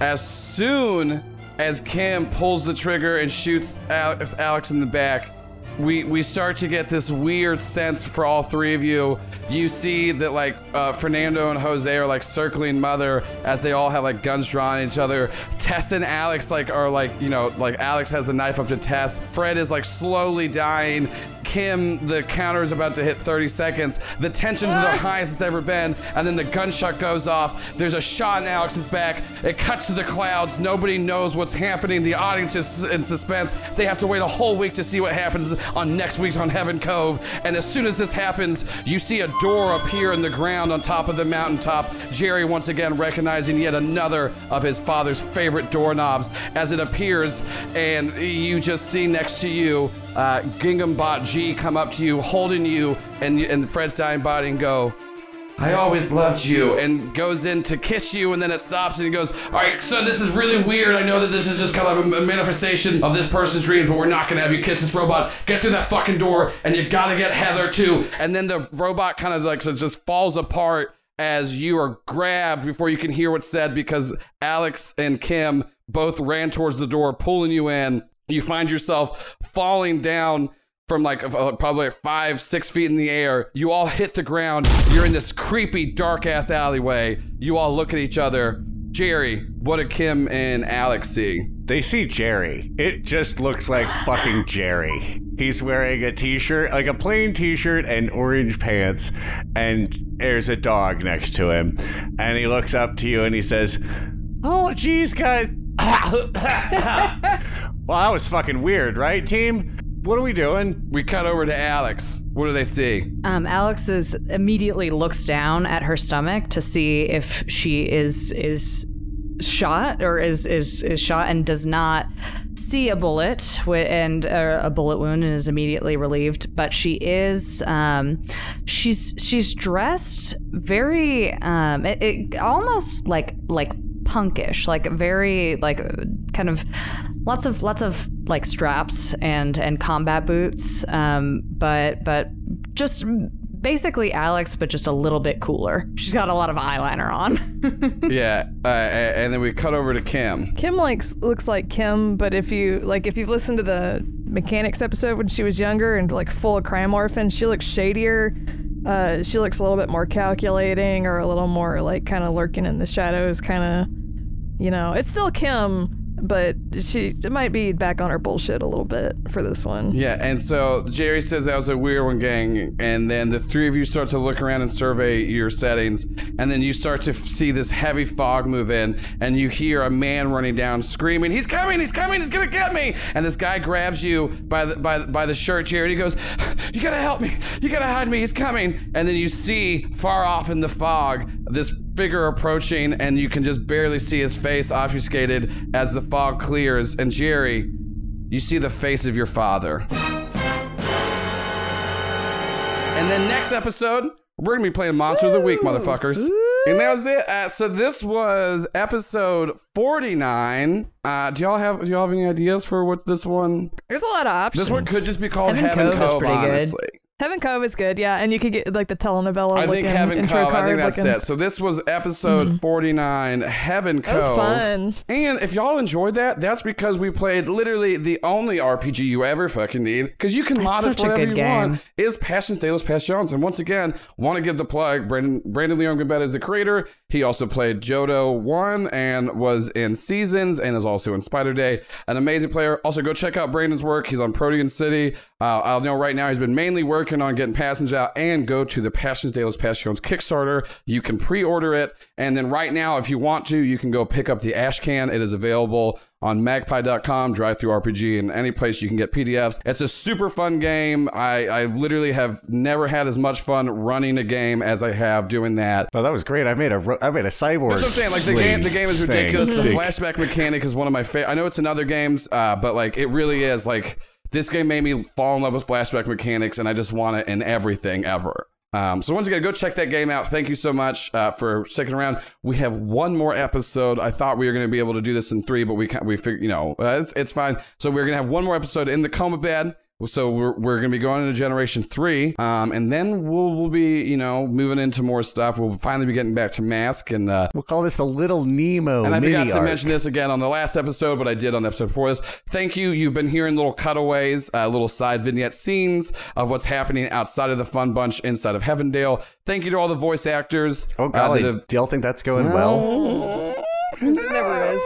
as soon as Kim pulls the trigger and shoots Alex, Alex in the back, we we start to get this weird sense for all three of you. You see that like uh, Fernando and Jose are like circling Mother as they all have like guns drawn at each other. Tess and Alex like are like you know like Alex has the knife up to Tess. Fred is like slowly dying. Kim, the counter is about to hit 30 seconds. The tension's the highest it's ever been, and then the gunshot goes off. There's a shot in Alex's back. It cuts to the clouds. Nobody knows what's happening. The audience is in suspense. They have to wait a whole week to see what happens on next week's on Heaven Cove. And as soon as this happens, you see a door appear in the ground on top of the mountaintop. Jerry once again recognizing yet another of his father's favorite doorknobs as it appears, and you just see next to you uh, Gingham Bot G come up to you, holding you and, and Fred's dying body and go, I always loved you, and goes in to kiss you, and then it stops and he goes, All right, son, this is really weird. I know that this is just kind of a manifestation of this person's dreams, but we're not gonna have you kiss this robot. Get through that fucking door, and you gotta get Heather too. And then the robot kind of like so just falls apart as you are grabbed before you can hear what's said because Alex and Kim both ran towards the door, pulling you in. You find yourself falling down from like uh, probably five, six feet in the air. You all hit the ground. You're in this creepy, dark ass alleyway. You all look at each other. Jerry, what did Kim and Alex see? They see Jerry. It just looks like fucking Jerry. He's wearing a t-shirt, like a plain t-shirt and orange pants, and there's a dog next to him. And he looks up to you and he says, "Oh, geez, guys." well, that was fucking weird, right, team? What are we doing? We cut over to Alex. What do they see? Um, Alex is immediately looks down at her stomach to see if she is is shot or is is is shot and does not see a bullet and uh, a bullet wound and is immediately relieved but she is um she's she's dressed very um it, it almost like like punkish like very like kind kind of lots of lots of like straps and and combat boots, um, but but just basically Alex, but just a little bit cooler. She's got a lot of eyeliner on. yeah, uh, and then we cut over to Kim. Kim likes looks like Kim, but if you like if you've listened to the mechanics episode when she was younger and like full of crime orphans, she looks shadier. Uh, she looks a little bit more calculating or a little more like kind of lurking in the shadows, kind of. You know, it's still Kim, but she might be back on her bullshit a little bit for this one. Yeah, and so Jerry says that was a weird one, gang. And then the three of you start to look around and survey your settings. And then you start to see this heavy fog move in. And you hear a man running down screaming, He's coming, he's coming, he's gonna get me. And this guy grabs you by the, by, by the shirt, Jerry. He goes, You gotta help me, you gotta hide me, he's coming. And then you see far off in the fog this figure approaching, and you can just barely see his face obfuscated as the fog clears. And Jerry, you see the face of your father. And then next episode, we're gonna be playing Monster of the Week, motherfuckers. And that was it. Uh, so this was episode 49. Uh, do y'all have do y'all have any ideas for what this one? There's a lot of options. This one could just be called Heaven Heaven, Cove Cove, pretty good. Heaven Cove is good, yeah, and you could get like the telenovela I looking think Heaven intro Cove. I card think that's looking. it. So this was episode 49, Heaven Cove. That was fun. And if y'all enjoyed that, that's because we played literally the only RPG you ever fucking need. Because you can mod it such for a whatever you game. want. Is Pasión de las Pasiones. And once again, want to give the plug. Brandon Brandon Leon Gambetta is the creator. He also played Jodo 1 and was in Seasons and is also in Spider Day. An amazing player. Also, go check out Brandon's work. He's on Protean City. Uh, I'll know right now he's been mainly working on getting Passions out and go to the Pasión de las Pasiones Kickstarter. You can pre order it. And then right now, if you want to, you can go pick up the Ash Can. It is available on magpie.com, DriveThruRPG, and any place you can get PDFs. It's a super fun game. I, I literally have never had as much fun running a game as I have doing that. Oh, that was great. I made a, I made a cyborg. That's what I'm saying. Like the game, the game is thing. ridiculous. The flashback mechanic is one of my favorite. I know it's in other games, uh, but like it really is. Like this game made me fall in love with flashback mechanics, and I just want it in everything ever. Um, so once again, go check that game out. Thank you so much uh, for sticking around. We have one more episode. I thought we were going to be able to do this in three, but we can't, we figured you know uh, it's, it's fine. So we're going to have one more episode in the coma bed. So we're, we're going to be going into Generation Three, um, and then we'll we'll be you know moving into more stuff. We'll finally be getting back to Mask and. Uh, We'll call this the Little Nemo. and I mini forgot to mention this again on the last episode, but I did on the episode before this. Thank you. You've been hearing little cutaways, uh, little side vignette scenes of what's happening outside of the Fun Bunch inside of Heavendale. Thank you to all the voice actors. Oh golly, Uh, that do y'all think that's going well? It never is.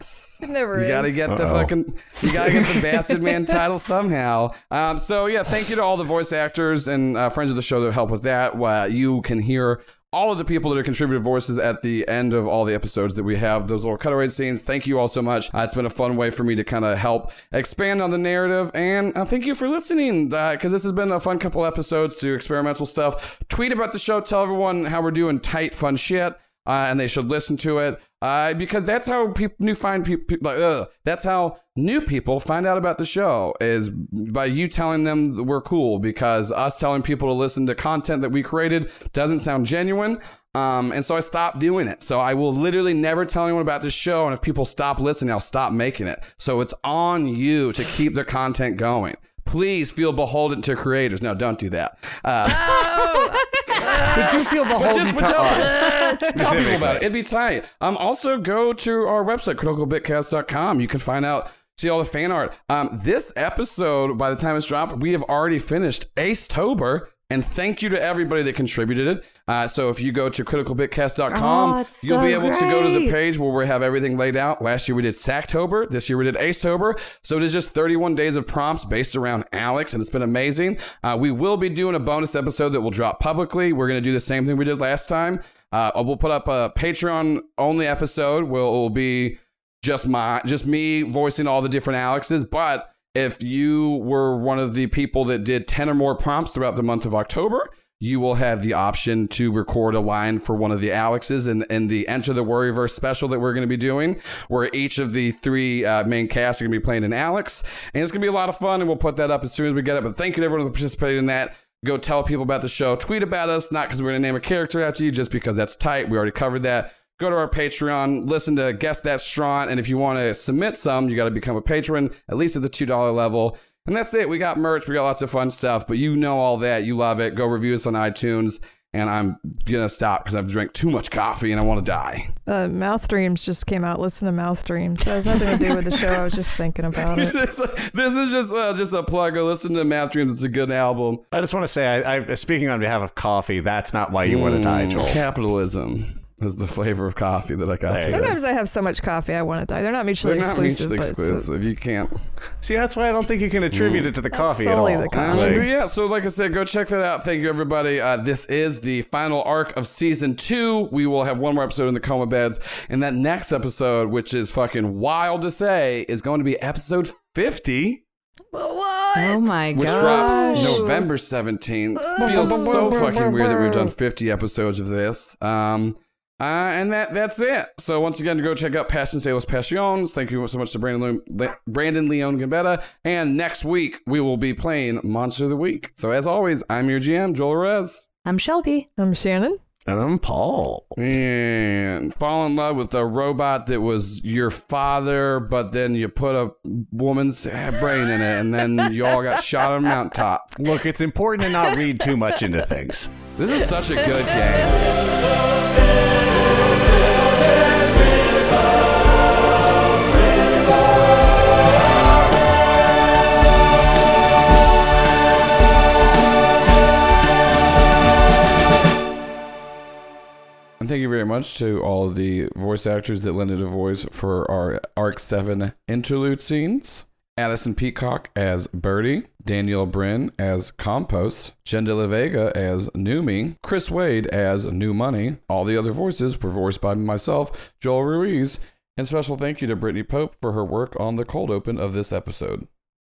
It never You is. gotta get the Uh-oh. fucking, you gotta get the bastard man title somehow. Um, so yeah, thank you to all the voice actors and uh, friends of the show that help with that. Uh, you can hear all of the people that are contributed voices at the end of all the episodes that we have. Those little cutaway scenes. Thank you all so much. Uh, it's been a fun way for me to kind of help expand on the narrative, and uh, thank you for listening because this has been a fun couple episodes to experimental stuff. Tweet about the show. Tell everyone how we're doing tight, fun shit uh, and they should listen to it uh, because that's how people new find people like ugh, that's how new people find out about the show is by you telling them that we're cool because us telling people to listen to content that we created doesn't sound genuine um, and so I stopped doing it. So I will literally never tell anyone about this show. And if people stop listening, I'll stop making it. So it's on you to keep the content going. Please feel beholden to creators. No, don't do that. Uh, But do feel but beholden just but to tell, us. tell people about it. It'd be tight. Um, also go to our website, criticalbitcast.com. You can find out, see all the fan art. Um, this episode, by the time it's dropped, we have already finished Acetober. And thank you to everybody that contributed it. Uh, so if you go to criticalbitcast.com, Oh, you'll be so able to go to the page where we have everything laid out. Last year we did Sacktober. This year we did Acetober. So it is just 31 days of prompts based around Alex, and it's been amazing. Uh, we will be doing a bonus episode that will drop publicly. We're going to do the same thing we did last time. Uh, we'll put up a Patreon only episode. Where it will be just my just me voicing all the different Alexes. But if you were one of the people that did 10 or more prompts throughout the month of October, you will have the option to record a line for one of the Alexes in, in the Enter the Worryverse special that we're going to be doing, where each of the three uh, main casts are going to be playing an Alex. And it's going to be a lot of fun, and we'll put that up as soon as we get it. But thank you to everyone that participated in that. Go tell people about the show. Tweet about us, not because we're going to name a character after you, just because that's tight. We already covered that. Go to our Patreon, listen to Guess That Strong, and if you want to submit some, you got to become a patron, at least at the $2 level. And that's it. We got merch, we got lots of fun stuff, but you know all that. You love it. Go review us on iTunes. And I'm going to stop because I've drank too much coffee and I want to die. Uh, Mouth Dreams just came out. Listen to Mouth Dreams. That has nothing to do with the show. I was just thinking about it. this, this is just uh, just a plug. Go listen to Mouth Dreams. It's a good album. I just want to say, I, I speaking on behalf of coffee, that's not why you want to die, Mm, Joel. Capitalism is the flavor of coffee that I got There you today. Sometimes I have so much coffee I want to die. They're not mutually They're not exclusive. mutually but it's, exclusive. You can't. See, that's why I don't think you can attribute it to the coffee at all. solely the coffee. Um, Like- yeah, so like I said, go check that out. Thank you, everybody. Uh, this is the final arc of season two. We will have one more episode in the coma beds, and that next episode, which is fucking wild to say, is going to be episode fifty, Oh my God. which god. drops November seventeenth. Feels so fucking weird that we've done fifty episodes of this. Um. Uh, and that that's it. So once again, to go check out Passion Salos Passions. Thank you so much to Brandon Le- Brandon Leon Gambetta. And next week we will be playing Monster of the Week. So as always, I'm your GM Joel Rez. I'm Shelby. I'm Shannon. And I'm Paul. And fall in love with a robot that was your father, but then you put a woman's brain in it, and then you all got shot on a mountaintop. Look, it's important to not read too much into things. This is such a good game. And thank you very much to all the voice actors that lended a voice for our Arc 7 interlude scenes. Addison Peacock as Birdie, Daniel Bryn as Compost, Jen Vega as Numi, Chris Wade as New Money. All the other voices were voiced by myself, Joel Ruiz, and special thank you to Brittany Pope for her work on the cold open of this episode.